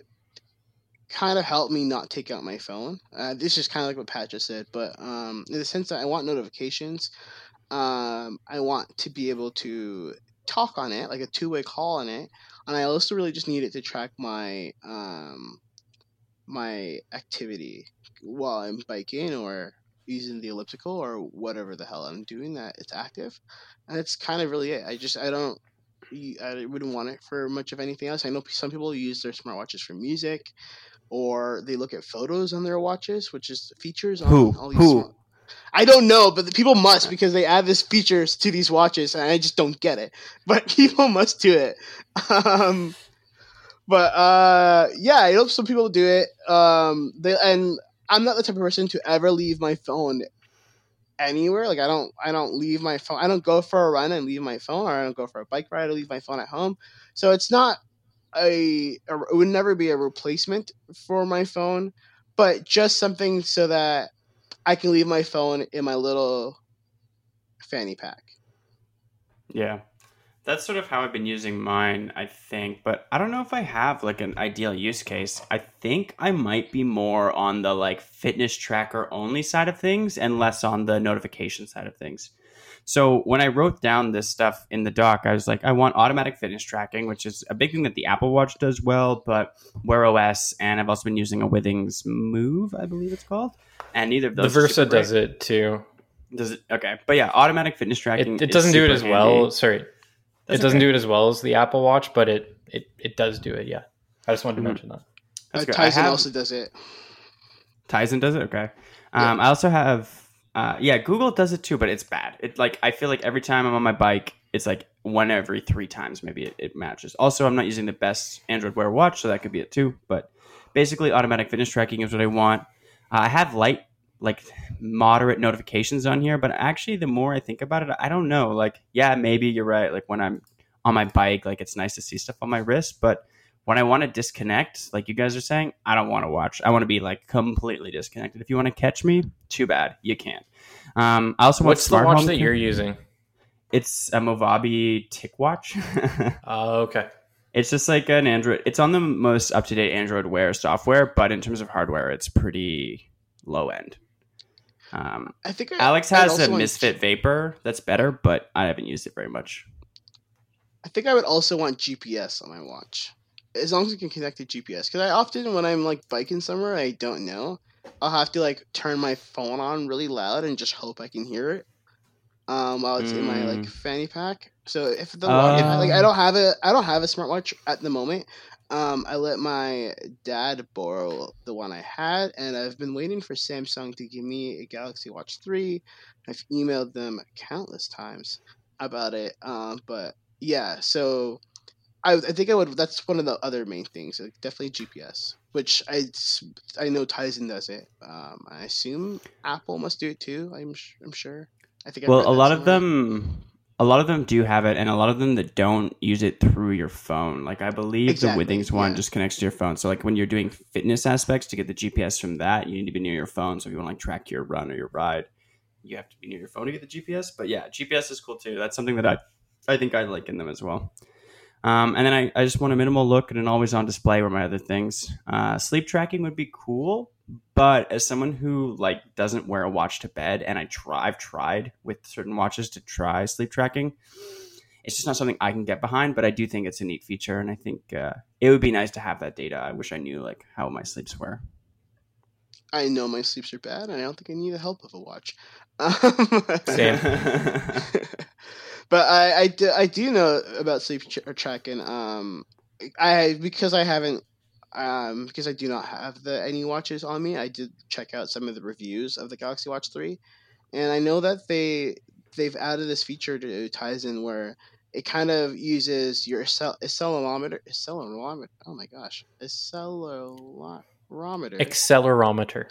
kind of help me not take out my phone. Uh, this is kind of like what Pat just said, but um, in the sense that I want notifications. Um, I want to be able to talk on it, like a two way call on it, and I also really just need it to track my um my activity while I'm biking or using the elliptical or whatever the hell I'm doing that it's active. And that's kind of really it. I just I don't I wouldn't want it for much of anything else. I know some people use their smartwatches for music or they look at photos on their watches, which is features on Who? all these Who? smart- I don't know, but the people must because they add this features to these watches, and I just don't get it. But people must do it. Um, but uh, yeah, I hope some people do it. Um, they and I'm not the type of person to ever leave my phone anywhere. Like I don't, I don't leave my phone. I don't go for a run and leave my phone, or I don't go for a bike ride and leave my phone at home. So it's not a, a it would never be a replacement for my phone, but just something so that I can leave my phone in my little fanny pack. Yeah. That's sort of how I've been using mine, I think. But I don't know if I have like an ideal use case. I think I might be more on the like fitness tracker only side of things and less on the notification side of things. So when I wrote down this stuff in the doc, I was like, I want automatic fitness tracking, which is a big thing that the Apple Watch does well, but Wear OS, and I've also been using a Withings Move, I believe it's called, and neither of those. are Versa super great. does it too. Does it? Okay, but yeah, automatic fitness tracking. It, it is doesn't do it super as well. Sorry, That's it doesn't okay. do it as well as the Apple Watch, but it it, it does do it. Yeah, I just wanted to Mhm. mention that. That's Uh, good. I Tizen have- also does it. Tizen does it. Okay. Yeah. Um, I also have. Uh, yeah, Google does it too, but it's bad. It like I feel like every time I'm on my bike, it's like one every three times maybe it, it matches. Also, I'm not using the best Android Wear watch, so that could be it too. But basically, automatic fitness tracking is what I want. Uh, I have light, like moderate notifications on here, but actually, the more I think about it, I don't know. Like, yeah, maybe you're right. Like when I'm on my bike, like it's nice to see stuff on my wrist, but when I want to disconnect, like you guys are saying, I don't want to watch. I want to be like completely disconnected. If you want to catch me, too bad, you can't. Um, I also want What's the smart watch home that cam- you're using? It's a Mobvoi TicWatch. Oh, okay. it's just like an Android. It's on the most up to date Android Wear software, but in terms of hardware, it's pretty low end. Um, I think I- Alex has also a want- Misfit Vapor that's better, but I haven't used it very much. I think I would also want GPS on my watch, as long as it can connect to GPS. Because I often, when I'm like biking somewhere I don't know, I'll have to like turn my phone on really loud and just hope I can hear it. Um, while it's in my like Mm. fanny pack. So if the watch, Oh. like I don't have a, I don't have a smartwatch at the moment. Um, I let my dad borrow the one I had, and I've been waiting for Samsung to give me a Galaxy Watch Three. I've emailed them countless times about it, um, but yeah, so I, I think I would. That's one of the other main things. Like definitely GPS, which I I know Tizen does it. Um, I assume Apple must do it too. I'm I'm sure. I think I've well a lot of them a lot of them do have it and a lot of them that don't use it through your phone like i believe Exactly, the withings one yeah. just connects to your phone so like when you're doing fitness aspects to get the gps from that you need to be near your phone so if you want to like track your run or your ride you have to be near your phone to get the gps but yeah gps is cool too that's something that i i think i like in them as well um, and then I, I just want a minimal look and an always on display were my other things uh, sleep tracking would be cool but as someone who like doesn't wear a watch to bed and i try i've tried with certain watches to try sleep tracking it's just not something i can get behind but i do think it's a neat feature and i think uh, it would be nice to have that data i wish i knew like how my sleeps were I know my sleeps are bad, and I don't think I need the help of a watch. Um, Same. but I, I, do, I do know about sleep tra- tracking. Um, I because I haven't um, because I do not have the any watches on me. I did check out some of the reviews of the Galaxy Watch Three, and I know that they they've added this feature to Tizen where it kind of uses your cell accelerometer accelerometer. Oh my gosh, accelerometer. Accelerometer.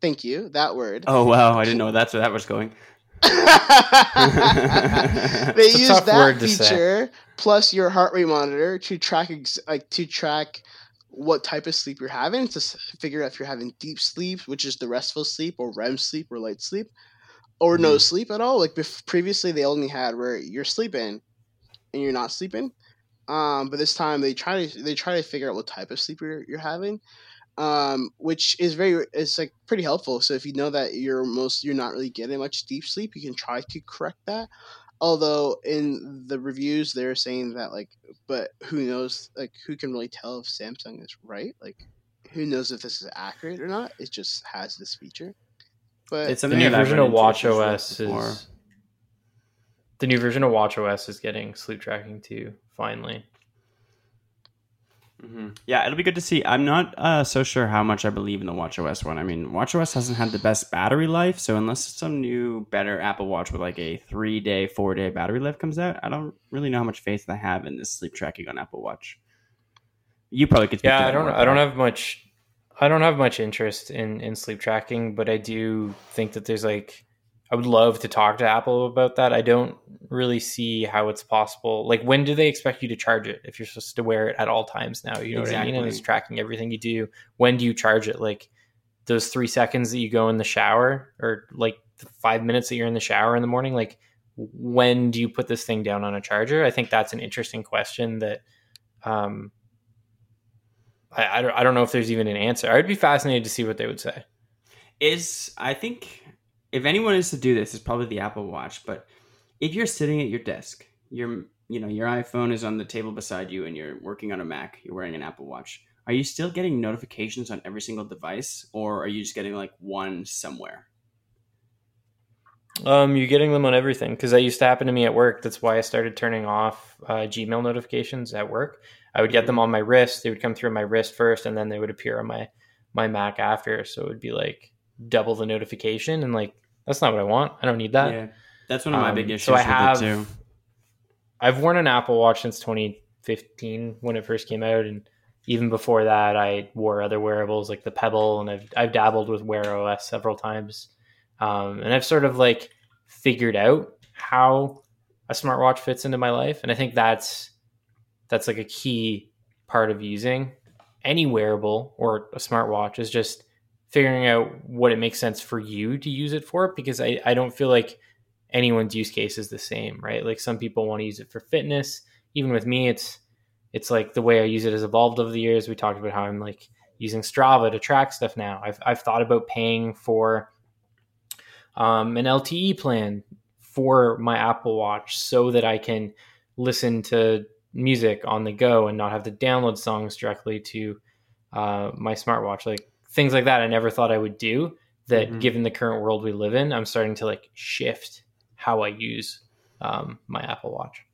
Thank you. That word. oh wow i didn't know that's where that was going they It's use that word to say. feature plus your heart rate monitor to track ex- like to track what type of sleep you're having to s- figure out if you're having deep sleep, which is the restful sleep, or REM sleep, or light sleep, or no Mhm. sleep at all. Like bef- previously, they only had where you're sleeping and you're not sleeping. Um, but this time they try to they try to figure out what type of sleep you're, you're having, um, which is very it's like pretty helpful. So if you know that you're most you're not really getting much deep sleep, you can try to correct that. Although in the reviews they're saying that like, but who knows? Like who can really tell if Samsung is right? Like who knows if this is accurate or not? It just has this feature. But it's The something new that I've version of Watch OS is the new version of Watch OS is getting sleep tracking too. Finally, Mm-hmm. Yeah, it'll be good to see. I'm not uh, so sure how much I believe in the WatchOS one. I mean, WatchOS hasn't had the best battery life, so unless some new, better Apple Watch with like a three day, four day battery life comes out, I don't really know how much faith I have in this sleep tracking on Apple Watch. You probably could. Yeah, I don't. I don't have much. I don't have much interest in in sleep tracking, but I do think that there's like I would love to talk to Apple about that. I don't really see how it's possible. Like, when do they expect you to charge it if you're supposed to wear it at all times now? You know exactly. what I mean? And it's tracking everything you do. When do you charge it? Like, those three seconds that you go in the shower, or like the five minutes that you're in the shower in the morning, like, when do you put this thing down on a charger? I think that's an interesting question that, um, I, I don't, I don't know if there's even an answer. I would be fascinated to see what they would say. Is I think if anyone is to do this, it's probably the Apple Watch. But if you're sitting at your desk, your you know your iPhone is on the table beside you, and you're working on a Mac, you're wearing an Apple Watch. Are you still getting notifications on every single device, or are you just getting like one somewhere? Um, you're getting them on everything because that used to happen to me at work. That's why I started turning off uh, Gmail notifications at work. I would get them on my wrist. They would come through my wrist first, and then they would appear on my my Mac after. So it would be like double the notification, and like that's not what I want. I don't need that. Yeah, that's one of my um, big issues. So I have, too. I've worn an Apple Watch since 2015 when it first came out, and even before that, I wore other wearables like the Pebble, and I've I've dabbled with Wear OS several times, um, and I've sort of like figured out how a smartwatch fits into my life, and I think that's that's like a key part of using any wearable or a smartwatch is just figuring out what it makes sense for you to use it for because I, I don't feel like anyone's use case is the same, right? Like some people want to use it for fitness. Even with me, it's it's like the way I use it has evolved over the years. We talked about how I'm like using Strava to track stuff now. I've I've thought about paying for um, an LTE plan for my Apple Watch so that I can listen to music on the go and not have to download songs directly to uh, my smartwatch. Like things like that I never thought I would do. That mm-hmm. given the current world we live in, I'm starting to like shift how I use um, my Apple Watch.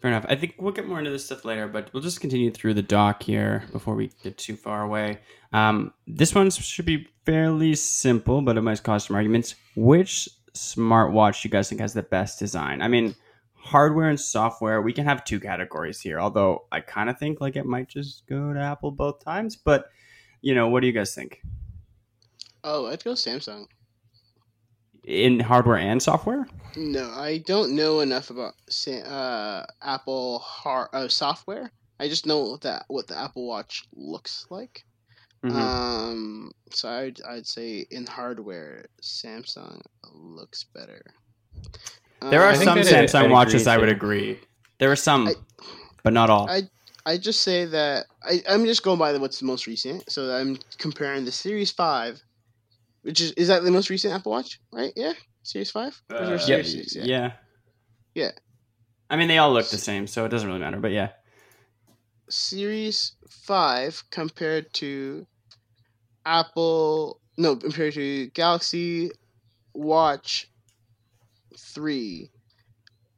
Fair enough. I think we'll get more into this stuff later, but we'll just continue through the doc here before we get too far away. Um, this one should be fairly simple, but it might cause some arguments. Which smartwatch do you guys think has the best design? I mean, hardware and software, we can have two categories here, although I kind of think like it might just go to Apple both times, but you know, what do you guys think? Oh, I'd go Samsung. In hardware and software? No, I don't know enough about uh, Apple hard uh, software. I just know that what the Apple Watch looks like. Mm-hmm. Um, so I'd I'd say in hardware, Samsung looks better. There are uh, some Samsung watches I would agree. There are some, I, but not all. I I just say that I, I'm just going by the, what's the most recent. So I'm comparing the Series Five, which is is that the most recent Apple Watch, right? Yeah, Series Five. Uh, Series yeah, 6? yeah, yeah, yeah. I mean, they all look the same, so it doesn't really matter. But yeah, Series Five compared to Apple, no, compared to Galaxy Watch Three.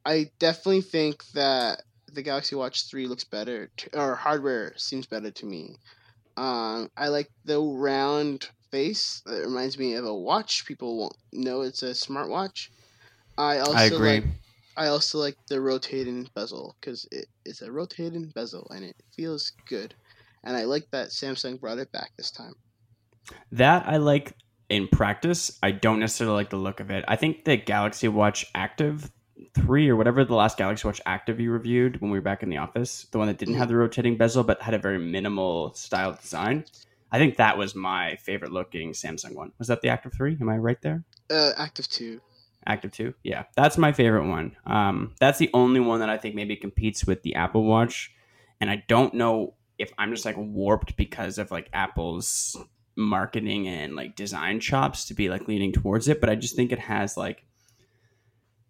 I definitely think that the Galaxy Watch 3 looks better, to, or hardware seems better to me. Um, I like the round face. It reminds me of a watch. People won't know it's a smartwatch. I also I agree. Like, I also like the rotating bezel because it, it's a rotating bezel and it feels good. And I like that Samsung brought it back this time. That I like in practice. I don't necessarily like the look of it. I think the Galaxy Watch Active three or whatever the last Galaxy Watch Active you reviewed when we were back in the office, the one that didn't have the rotating bezel but had a very minimal style design. I think that was my favorite looking Samsung one. Was that the Active three? Am I right there? Uh, Active two. Active two, yeah, that's my favorite one. Um, that's the only one that I think maybe competes with the Apple Watch, and I don't know if I'm just like warped because of like Apple's marketing and like design chops to be like leaning towards it, but I just think it has like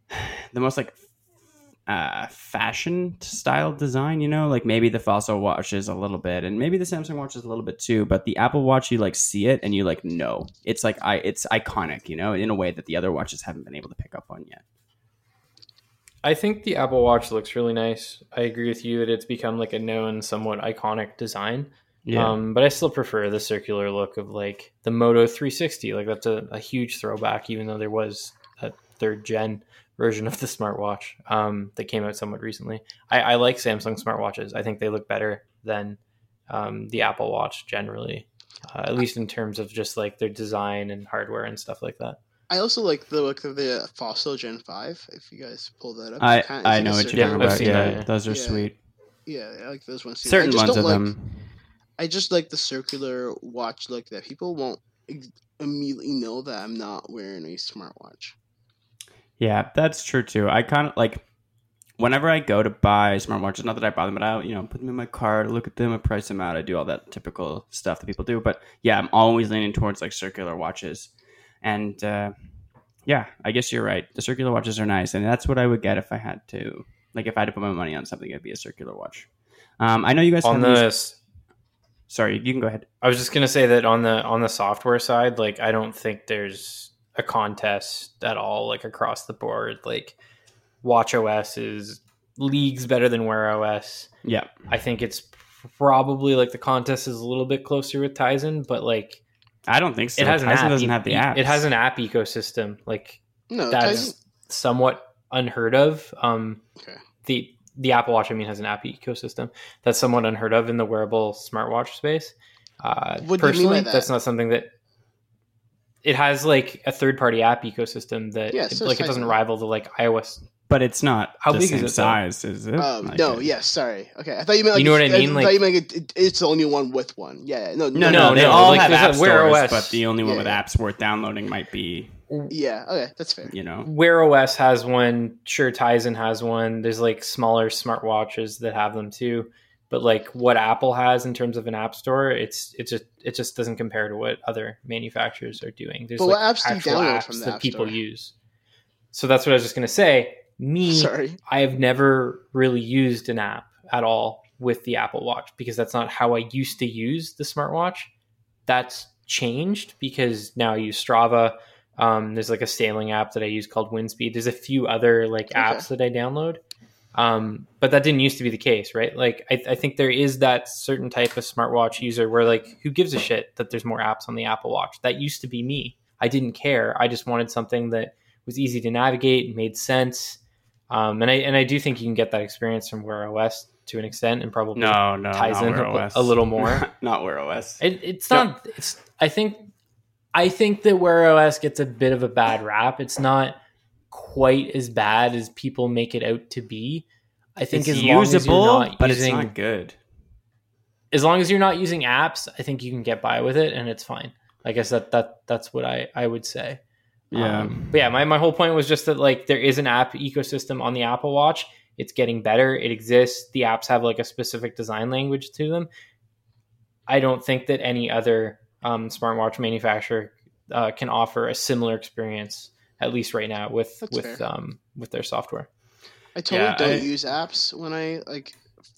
the most like uh, fashion style design, you know, like maybe the Fossil watch is a little bit, and maybe the Samsung watch is a little bit too. But the Apple Watch, you like see it and you like know it's like I it's iconic, you know, in a way that the other watches haven't been able to pick up on yet. I think the Apple Watch looks really nice. I agree with you that it's become like a known, somewhat iconic design. Yeah. Um, but I still prefer the circular look of like the Moto 360. Like that's a, a huge throwback, even though there was a third gen version of the smartwatch um, that came out somewhat recently. I, I like Samsung smartwatches. I think they look better than um, the Apple Watch generally, uh, at least in terms of just like their design and hardware and stuff like that. I also like the look of the Fossil Gen Five. If you guys pull that up, I kinda- I know what you're talking about. Yeah, that, yeah. those are Yeah. sweet. Yeah, I like those ones too. I Certain just ones don't of like, them. I just like the circular watch look that people won't immediately know that I'm not wearing a smartwatch. Yeah, that's true too. I kind of like whenever I go to buy smartwatches. Not that I buy them, but I you know put them in my cart, look at them, I price them out. I do all that typical stuff that people do. But yeah, I'm always leaning towards like circular watches, and uh, yeah, I guess you're right. The circular watches are nice, and that's what I would get if I had to. Like if I had to put my money on something, it'd be a circular watch. Um, I know you guys On have the these- Sorry, you can go ahead. I was just gonna say that on the on the software side, like I don't think there's a contest at all, like across the board. Like Watch OS is leagues better than Wear OS. Yeah, I think it's probably like the contest is a little bit closer with Tizen, but like I don't think so. it has an Tizen app. doesn't have the app. It has an app ecosystem. Like No, that's Tizen- somewhat unheard of. Um, Okay. the the Apple Watch, I mean, has an app ecosystem that's somewhat unheard of in the wearable smartwatch space. Uh, What do you mean personally, by that? that's not something that it has like a third party app ecosystem that Yeah, it- so like it doesn't rival the like iOS. but it's not How the big is same it, though? size, is it? Um, Like, no, it- yes, sorry. Okay, I thought you meant like You know what I mean? thought Like- you meant it, it- it's the only one with one. Yeah, yeah, no, No, no, No, they no, all like, have there's app a Wear stores, OS. but the only one with Yeah. apps worth downloading might be, Yeah, okay, that's fair. you know, Wear OS has one. Sure, Tizen has one. There's like smaller smartwatches that have them too. But like what Apple has in terms of an app store, it's it just it just doesn't compare to what other manufacturers are doing. There's But like what apps actual download apps from that App people Store? use. So that's what I was just gonna say. Me, Sorry. I have never really used an app at all with the Apple Watch because that's not how I used to use the smartwatch. That's changed because now I use Strava. Um, there's like a sailing app that I use called Windspeed. There's a few other like Okay. apps that I download. Um, but that didn't used to be the case, right? Like I, I think there is that certain type of smartwatch user where like who gives a shit that there's more apps on the Apple Watch? That used to be me. I didn't care. I just wanted something that was easy to navigate, made sense. Um, and I and I do think you can get that experience from Wear OS to an extent, and probably no, no, Tizen a- a little more. not Wear OS. It, it's No. not. It's. I think. I think that Wear OS gets a bit of a bad rap. It's not quite as bad as people make it out to be. I think it's as long as usable, you're not but using, it's not good. as long as you're not using apps, I think you can get by with it, and it's fine. I guess that that that's what I I would say. Yeah, Um, but yeah, my, my whole point was just that like there is an app ecosystem on the Apple Watch. It's getting better. It exists. The apps have like a specific design language to them. I don't think that any other um, smartwatch manufacturer uh, can offer a similar experience, at least right now with That's with fair. um, with their software. I totally Yeah, don't I- use apps when I like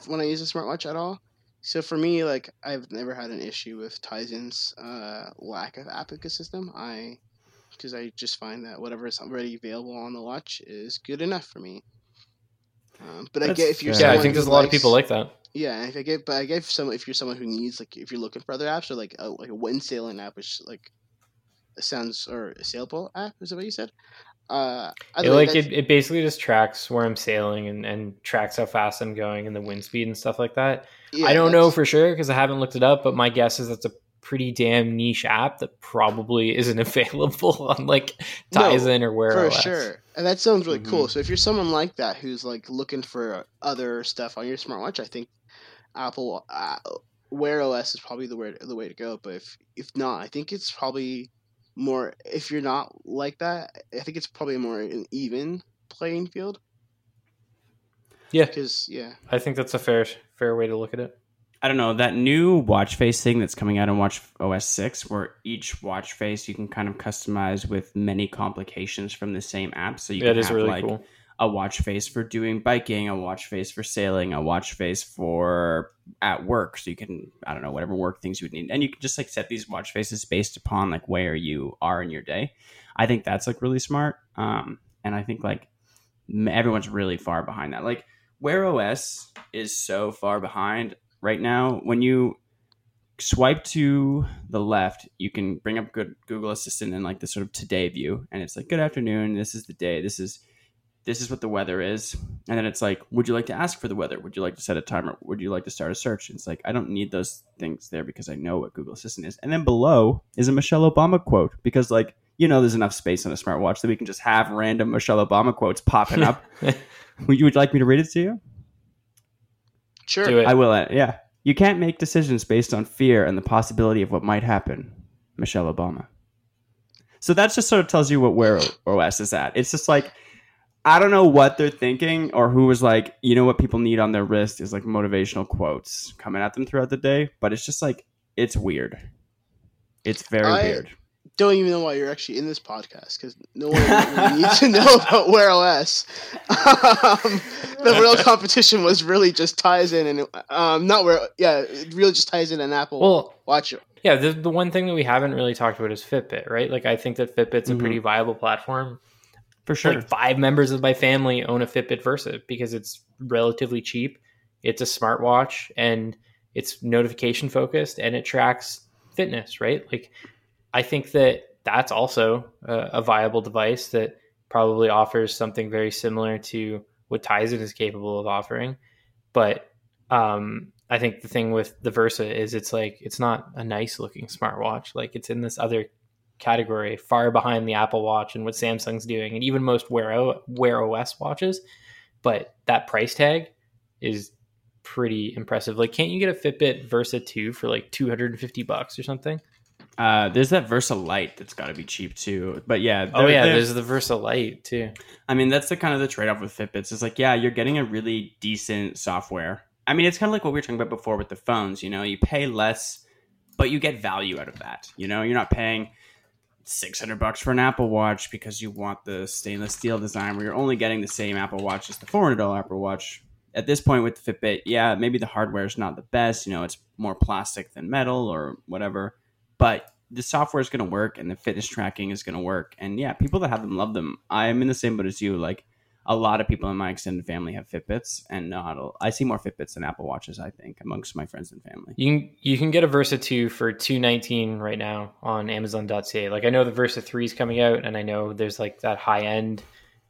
when I use a smartwatch at all. So for me, like I've never had an issue with Tizen's uh, lack of app ecosystem. I because I just find that whatever is already available on the watch is good enough for me. Um, but I That's get if you're fair. Yeah, I think who there's a lot of people like that. Yeah, if I get, but I get some if you're someone who needs like if you're looking for other apps or like a like a wind sailing app, which like sounds or a sailboat app is that what you said? Uh, I It, think like it, it basically just tracks where I'm sailing and, and tracks how fast I'm going and the wind speed and stuff like that. yeah, I don't know for sure because I haven't looked it up, but my guess is that's a pretty damn niche app that probably isn't available on like No, Tizen or Wear for OS. sure and that sounds really cool Mhm. so if you're someone like that who's like looking for other stuff on your smartwatch i think apple uh, wear os is probably the way the way to go but if if not i think it's probably more if you're not like that i think it's probably more an even playing field Yeah, because yeah I think that's a fair fair way to look at it. I don't know that new watch face thing that's coming out on Watch OS six, where each watch face you can kind of customize with many complications from the same app. So you Yeah, can it is have really like cool. A watch face for doing biking, a watch face for sailing, a watch face for at work. So you can, I don't know, whatever work things you would need. And you can just like set these watch faces based upon like where you are in your day. I think that's like really smart. Um, and I think like everyone's really far behind that. Like Wear OS is so far behind right now. When you swipe to the left, you can bring up good Google Assistant in like the sort of today view, and it's like, "Good afternoon. This is the day. This is this is what the weather is." And then it's like, "Would you like to ask for the weather? Would you like to set a timer? Would you like to start a search?" And it's like, I don't need those things there because I know what Google Assistant is. And then below is a Michelle Obama quote because like you know, there's enough space on a smartwatch that we can just have random Michelle Obama quotes popping up. would you would like me to read it to you? Sure. Do it. I will. uh, Yeah. You can't make decisions based on fear and the possibility of what might happen. Michelle Obama. So that just sort of tells you what Wear OS is at. It's just like, I don't know what they're thinking or who was like, you know what people need on their wrist is like motivational quotes coming at them throughout the day. But it's just like, it's weird. It's very I- weird. Don't even know why you're actually in this podcast because no one really needs to know about Wear OS. Um, the real competition was really just Tizen and um, not where yeah, it really just Tizen an Apple well, Watch. yeah, the, the one thing that we haven't really talked about is Fitbit, right? Like, I think that Fitbit's a Mhm. pretty viable platform. For sure. Like, five members of my family own a Fitbit Versa because it's relatively cheap. It's a smartwatch and it's notification focused and it tracks fitness, right? Like, I think that that's also a, a viable device that probably offers something very similar to what Tizen is capable of offering. But um, I think the thing with the Versa is it's like it's not a nice looking smartwatch. Like it's in this other category, far behind the Apple Watch and what Samsung's doing, and even most Wear, o- Wear OS watches. But that price tag is pretty impressive. Like, can't you get a Fitbit Versa 2 for like 250 bucks or something? Uh, there's that Versa Lite that's got to be cheap too. But yeah. Oh yeah, there's the Versa Lite too. I mean, that's the kind of the trade off with Fitbits. Is like, yeah, you're getting a really decent software. I mean, it's kind of like what we were talking about before with the phones. You know, you pay less, but you get value out of that. You know, you're not paying six hundred bucks for an Apple Watch because you want the stainless steel design, where you're only getting the same Apple Watch as the four hundred dollar Apple Watch. At this point with the Fitbit, yeah, maybe the hardware is not the best. You know, it's more plastic than metal or whatever, but the software is going to work and the fitness tracking is going to work. And yeah, people that have them love them. I'm in the same boat as you. Like a lot of people in my extended family have Fitbits, and not a- I see more Fitbits than Apple Watches. I think amongst my friends and family. You can you can get a Versa 2 for 219 right now on Amazon.ca. Like I know the Versa 3 is coming out, and I know there's like that high end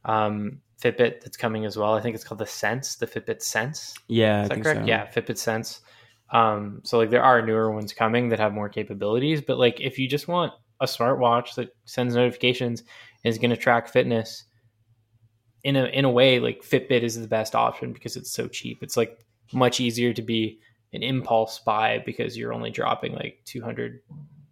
um, Fitbit that's coming as well. I think it's called the Sense, the Fitbit Sense. Yeah, Is that correct? so. Yeah, Fitbit Sense. Um, so like there are newer ones coming that have more capabilities, but like if you just want a smartwatch that sends notifications and is going to track fitness in a in a way, like Fitbit is the best option because it's so cheap. It's like much easier to be an impulse buy because you're only dropping like two hundred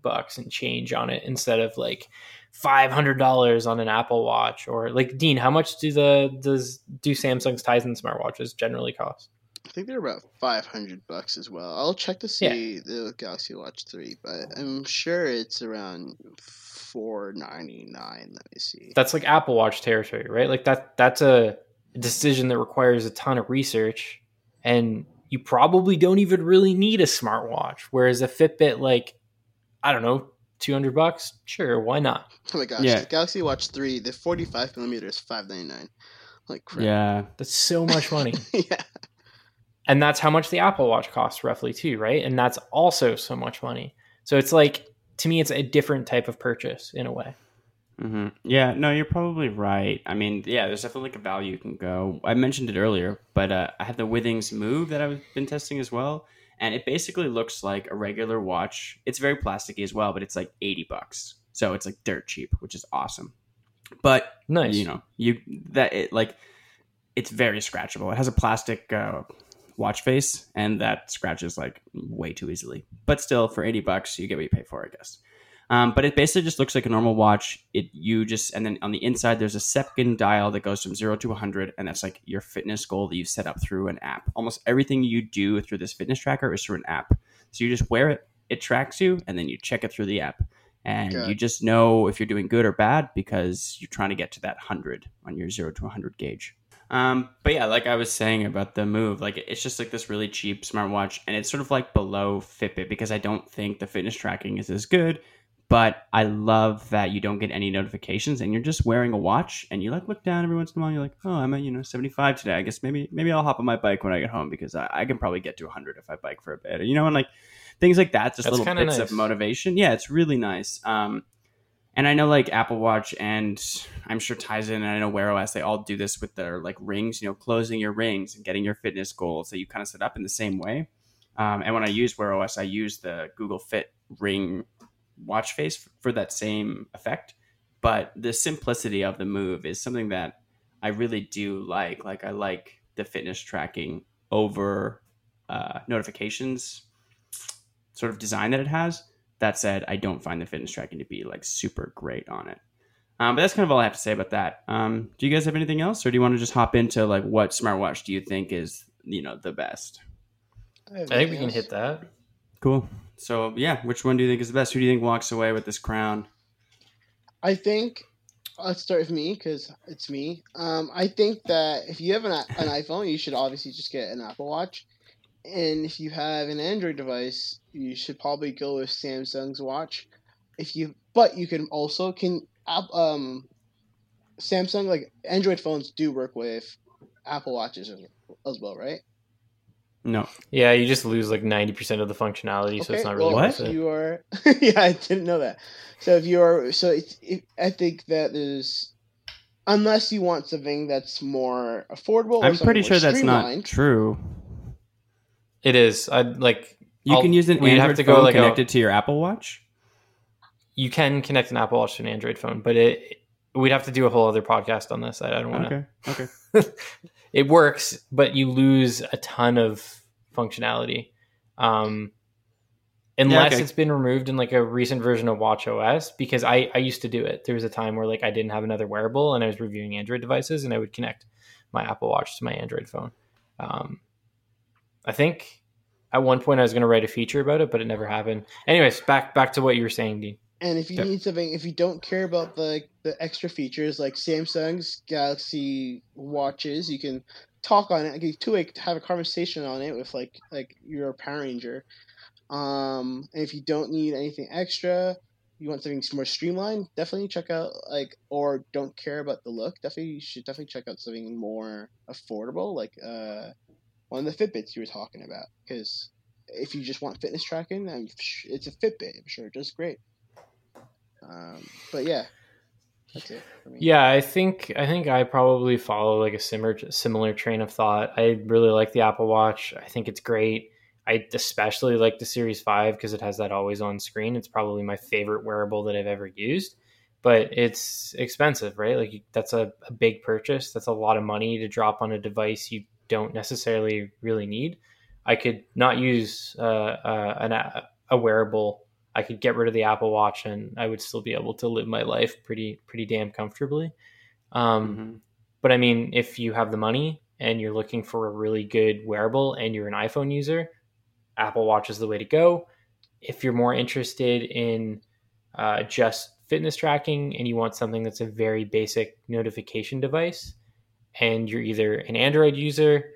bucks and change on it instead of like five hundred dollars on an Apple Watch or like Dean. How much do the does do Samsung's Tizen smartwatches generally cost? I think they're about five hundred bucks as well. I'll check to see the Galaxy Watch Three, but I'm sure it's around four ninety nine. Let me see. that's like Apple Watch territory, right? Like that that's a decision that requires a ton of research and you probably don't even really need a smartwatch. Whereas a Fitbit, like, I don't know, 200 bucks? Sure, why not? Oh my gosh, Yeah. Galaxy Watch Three, the forty five millimeter is five ninety nine. Like crap. Yeah, That's so much money. yeah. and that's how much the Apple Watch costs roughly too, right? And that's also so much money. So it's like to me it's a different type of purchase in a way. hmm Yeah, no, you're probably right. I mean, yeah, there's definitely like a value you can go. I mentioned it earlier, but uh, I have the Withings Move that I've been testing as well, and it basically looks like a regular watch. It's very plasticky as well, but it's like eighty bucks, so it's like dirt cheap, which is awesome. But Nice. you know, you that it like it's very scratchable. It has a plastic uh, watch face, and that scratches like way too easily. But still, for eighty bucks, you get what you pay for, I guess. Um, but it basically just looks like a normal watch. It you just and then on the inside there's a second dial that goes from zero to 100, and that's like your fitness goal that you set up through an app. Almost everything you do through this fitness tracker is through an app. So you just wear it, it tracks you, and then you check it through the app, and Okay. you just know if you're doing good or bad because you're trying to get to that 100 on your zero to 100 gauge. Um, but yeah, like I was saying about the move, like it's just like this really cheap smartwatch, and it's sort of like below Fitbit because I don't think the fitness tracking is as good, But I love that you don't get any notifications and you're just wearing a watch and you like look down every once in a while. You're like, oh, I'm at you know 75 today. I guess maybe maybe I'll hop on my bike when I get home because I, I can probably get to 100 if I bike for a bit. You know, and like things like that, just That's little bits nice. of motivation. Yeah, it's really nice. Um, and I know like Apple Watch and I'm sure Tizen and I know Wear OS, they all do this with their like rings, you know, closing your rings and getting your fitness goals that you kind of set up in the same way. Um, and when I use Wear OS, I use the Google Fit ring watch face for that same effect. But the simplicity of the move is something that I really do like. Like I like the fitness tracking over uh, notifications sort of design that it has. That said, I don't find the fitness tracking to be like super great on it. Um, but that's kind of all I have to say about that. Um, do you guys have anything else, or do you want to just hop into like what smartwatch do you think is you know the best? I think we can hit that. Cool. So yeah, which one do you think is the best? Who do you think walks away with this crown? I think let's start with me because it's me. Um, I think that if you have an, an iPhone, you should obviously just get an Apple Watch, and if you have an Android device, you should probably go with Samsung's watch. If you, but you can also can um, Samsung like Android phones do work with Apple watches as, as well, right? No. Yeah, you just lose like ninety percent of the functionality, so it's not really well, worth it. you are, yeah, I didn't know that. So if you are, so it's, it, I think that there's, unless you want something that's more affordable. I'm something pretty sure that's not true. It is. I'd like You I'll- can use an Android have to go phone like a- connected to your Apple Watch. you can connect an Apple Watch to an Android phone, but it we'd have to do a whole other podcast on this. I, I don't want to. Okay. Okay. it works, but you lose a ton of functionality. Um, unless okay. it's been removed in like a recent version of Watch OS, because I, I used to do it. There was a time where like I didn't have another wearable and I was reviewing Android devices and I would connect my Apple Watch to my Android phone. Um, I think at one point I was going to write a feature about it, but it never happened. Anyways, back back to what you were saying, Dean. And if you Yep. need something, if you don't care about the the extra features like Samsung's Galaxy watches, you can talk on it. You to like have a conversation on it with like like your Power Ranger. Um, and if you don't need anything extra, you want something more streamlined, definitely check out like or don't care about the look. Definitely you should definitely check out something more affordable, like uh one of the Fitbits you were talking about. Because if you just want fitness tracking, I'm, sh- it's a Fitbit. I'm sure it does great. Um, but yeah, that's it for me. Yeah, I think I think I probably follow like a similar similar train of thought. I really like the Apple Watch. I think it's great. I especially like the Series 5 because it has that always on screen. It's probably my favorite wearable that I've ever used. But it's expensive, right? Like that's a, a big purchase. That's a lot of money to drop on a device you don't necessarily really need. I could not use uh, uh, an, a, a wearable. I could get rid of the Apple Watch and I would still be able to live my life pretty pretty damn comfortably. Um, Mhm. but I mean, if you have the money and you're looking for a really good wearable and you're an iPhone user, Apple Watch is the way to go. If you're more interested in uh, just fitness tracking and you want something that's a very basic notification device, and you're either an Android user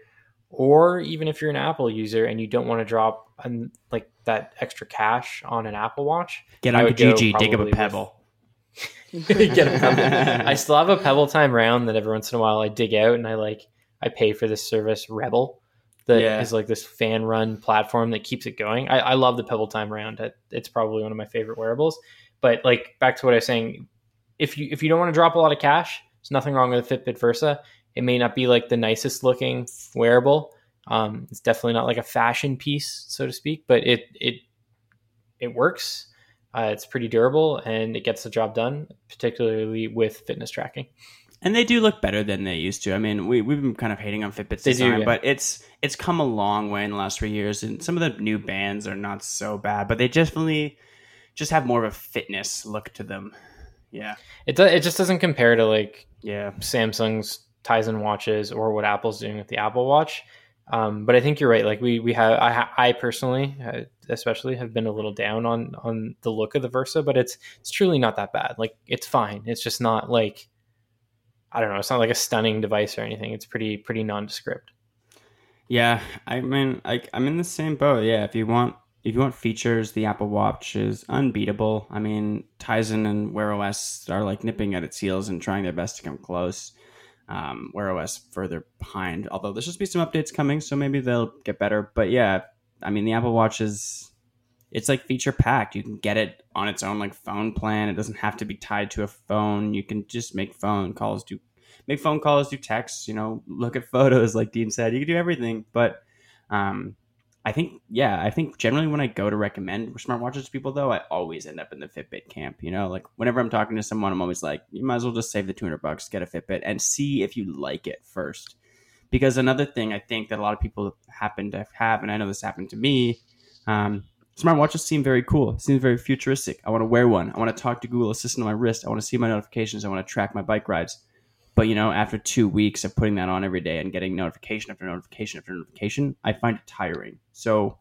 or even if you're an Apple user and you don't want to drop um, like that extra cash on an Apple Watch, Get I on would go dig up probably a with- pebble. get a pebble. I still have a Pebble Time round that every once in a while I dig out and I like I pay for this service Rebble that is Yeah. like this fan run platform that keeps it going. I, I love the Pebble Time round. It's probably one of my favorite wearables. But like back to what I was saying, if you if you don't want to drop a lot of cash, there's nothing wrong with a Fitbit Versa. It may not be like the nicest looking wearable. Um, it's definitely not like a fashion piece, so to speak, but it it it works. Uh, it's pretty durable and it gets the job done, particularly with fitness tracking. And they do look better than they used to. I mean, we we've been kind of hating on Fitbit's They do, yeah. but it's it's come a long way in the last three years. And some of the new bands are not so bad, but they definitely just have more of a fitness look to them. Yeah, It do, it just doesn't compare to like yeah. Samsung's Tizen watches or what Apple's doing with the Apple Watch. Um, but I think you're right. Like we we have I I personally uh, especially have been a little down on on the look of the Versa, but it's it's truly not that bad. Like it's fine. It's just not like I don't know. It's not like a stunning device or anything. It's pretty pretty nondescript. Yeah, I mean, I, I'm in the same boat. Yeah, if you want if you want features, the Apple Watch is unbeatable. I mean, Tizen and Wear OS are like nipping at its heels and trying their best to come close. Um, Wear OS further behind, although there's just be some updates coming, so maybe they'll get better. But yeah, I mean, the Apple Watch is it's like feature packed. You can get it on its own like phone plan. It doesn't have to be tied to a phone. You can just make phone calls, do make phone calls, do texts. You know, look at photos, like Dean said. You can do everything, but um, I think, yeah, I think generally when I go to recommend smartwatches to people, though, I always end up in the Fitbit camp. You know, like whenever I'm talking to someone, I'm always like, you might as well just save the 200 bucks, get a Fitbit, and see if you like it first. Because another thing I think that a lot of people happen to have, and I know this happened to me, um, smartwatches seem very cool. Seems very futuristic. I want to wear one. I want to talk to Google Assistant on my wrist. I want to see my notifications. I want to track my bike rides. But you know, after two weeks of putting that on every day and getting notification after notification after notification, I find it tiring. So,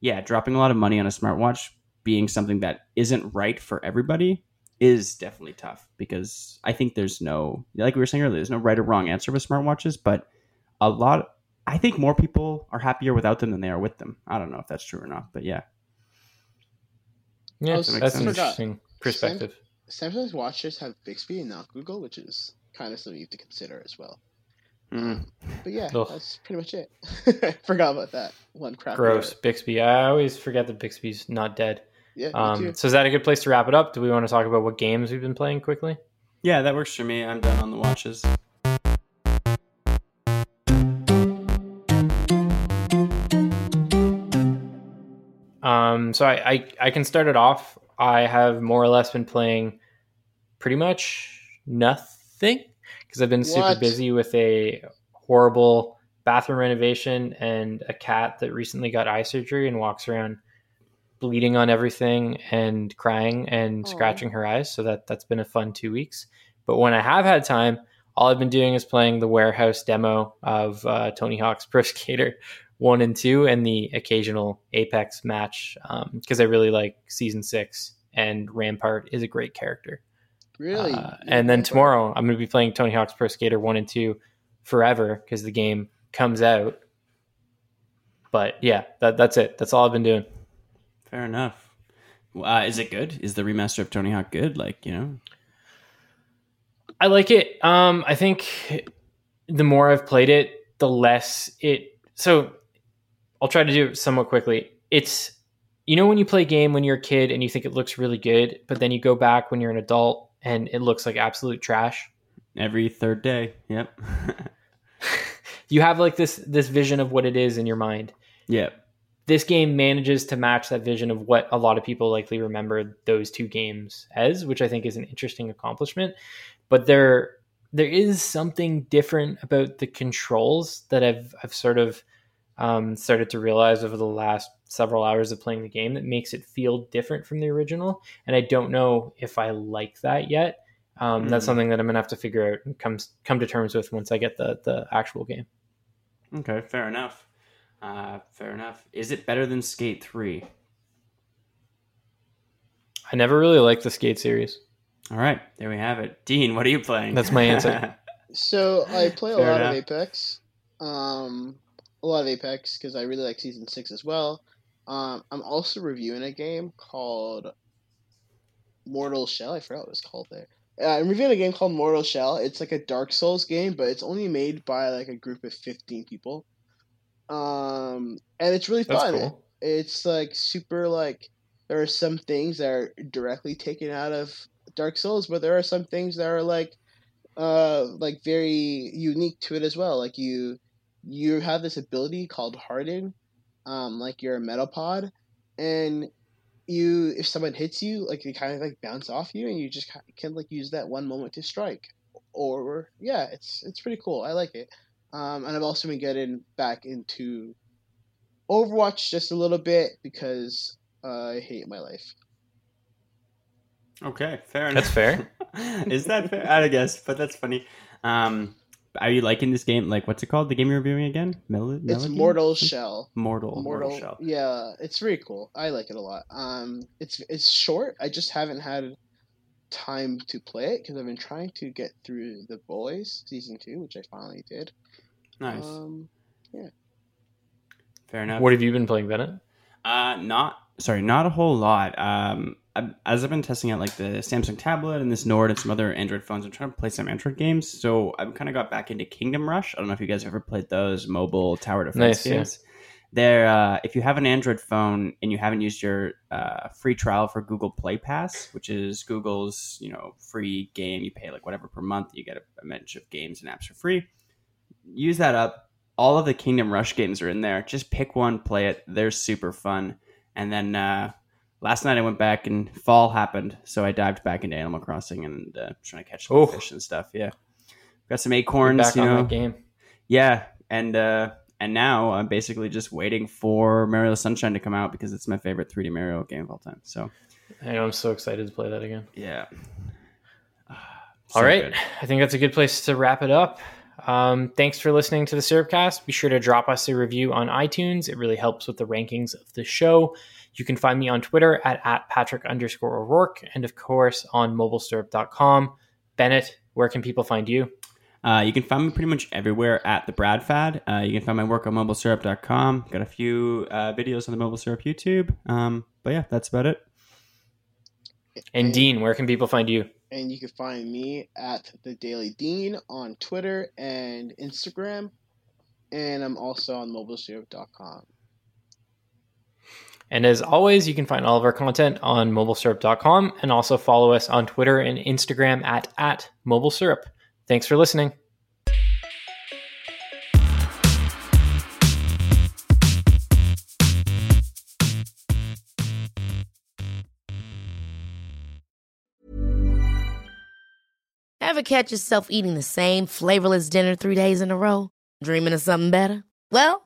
yeah, dropping a lot of money on a smartwatch being something that isn't right for everybody is definitely tough because I think there's no, like we were saying earlier, there's no right or wrong answer with smartwatches, but a lot, I think more people are happier without them than they are with them. I don't know if that's true or not, but yeah. Yeah, Oh, that's so- an interesting perspective. Samsung's watches have Bixby and not Google, which is kind of something you have to consider as well. Mm. But yeah, Ugh. that's pretty much it. I forgot about that one crap. Gross. Bixby. I always forget that Bixby's not dead. Yeah, me Um, too. so is that a good place to wrap it up? Do we want to talk about what games we've been playing quickly? Yeah, that works for me. I'm done on the watches. Um, so I, I I can start it off. I have more or less been playing pretty much nothing because I've been super What? busy with a horrible bathroom renovation and a cat that recently got eye surgery and walks around bleeding on everything and crying and scratching her eyes. So that that's been a fun two weeks. But when I have had time, all I've been doing is playing the warehouse demo of uh, Tony Hawk's Pro Skater one and two, and the occasional Apex match because I really like season six, and Rampart is a great character. Really. Uh, and then tomorrow I'm going to be playing Tony Hawk's Pro Skater one and two forever because the game comes out. But yeah, that, that's it. That's all I've been doing. Fair enough. Uh, is it good? Is the remaster of Tony Hawk good? Like, you know? I like it. Um, I think the more I've played it, the less it. So I'll try to do it somewhat quickly. It's you know when you play a game when you're a kid and you think it looks really good, but then you go back when you're an adult and it looks like absolute trash. Every third day. Yep. You have like this this vision of what it is in your mind. yep. This game manages to match that vision of what a lot of people likely remember those two games as, which I think is an interesting accomplishment. But there there is something different about the controls that I've I've sort of um, started to realize over the last several hours of playing the game that makes it feel different from the original. And I don't know if I like that yet. Um, That's Mhm. something that I'm gonna have to figure out and come come to terms with once I get the the actual game. Okay, fair enough. Uh, fair enough. Is it better than Skate 3? I never really liked the Skate series. All right, there we have it. Dean, what are you playing? That's my answer. So I play a Fair lot enough. of Apex, um, a lot of Apex because I really like season six as well. Um, I'm also reviewing a game called Mortal Shell. I forgot what it was called there. Uh, I'm reviewing a game called Mortal Shell. It's like a Dark Souls game, but it's only made by like a group of 15 people. Um, and it's really That's fun. cool. It's like super like there are some things that are directly taken out of Dark Souls, but there are some things that are like uh like very unique to it as well. Like you you have this ability called Harden, um, like you're a metapod, and you if someone hits you, like they kind of like bounce off you, and you just can like use that one moment to strike. Or yeah, it's it's pretty cool. I like it. Um, and I've also been getting back into Overwatch just a little bit because uh, I hate my life. Okay, fair enough. That's fair. Is that fair? I guess, but that's funny. Um, are you liking this game? Like, what's it called? The game you're reviewing again? Mel- It's Melody? Mortal Shell. Mortal. Mortal, Mortal Shell. yeah, it's very cool. I like it a lot. Um, it's it's short. I just haven't had time to play it because I've been trying to get through the boys season two, which I finally did. Nice. Um, fair enough. What have you been playing, Bennett? Uh, not sorry, not a whole lot. Um, I- as I've been testing out like the Samsung tablet and this Nord and some other Android phones, I'm trying to play some Android games. So I've kind of got back into Kingdom Rush. I don't know if you guys ever played those mobile tower defense Nice, games. They're uh, if you have an Android phone and you haven't used your uh, free trial for Google Play Pass, which is Google's you know free game, you pay like whatever per month, you get a, a bunch of games and apps for free. Use that up. All of the Kingdom Rush games are in there. Just pick one, play it. They're super fun. And then uh, last night I went back and fall happened, so I dived back into Animal Crossing and uh, trying to catch some fish and stuff. Yeah, got some acorns. back you on know, that game. yeah, and uh, and now I'm basically just waiting for Mario Sunshine to come out because it's my favorite 3D Mario game of all time. So I know I'm so excited to play that again. yeah. All So right. good. I think that's a good place to wrap it up. Um, thanks for listening to the Syrupcast. Be sure to drop us a review on iTunes. It really helps with the rankings of the show. You can find me on Twitter at, at Patrick underscore O'Rourke and, of course, on mobilesyrup.com. Bennett, where can people find you? Uh, you can find me pretty much everywhere at the Brad Fad. Uh, you can find my work on mobilesyrup.com. Got a few uh, videos on the Mobile Syrup YouTube. Um, but yeah, that's about it. And Dean, where can people find you? And you can find me at the Daily Dean on Twitter and Instagram. And I'm also on mobilesyrup.com. And as always, you can find all of our content on mobilesyrup.com and also follow us on Twitter and Instagram at, at mobilesyrup. Thanks for listening. Ever catch yourself eating the same flavorless dinner three days in a row? Dreaming of something better? Well,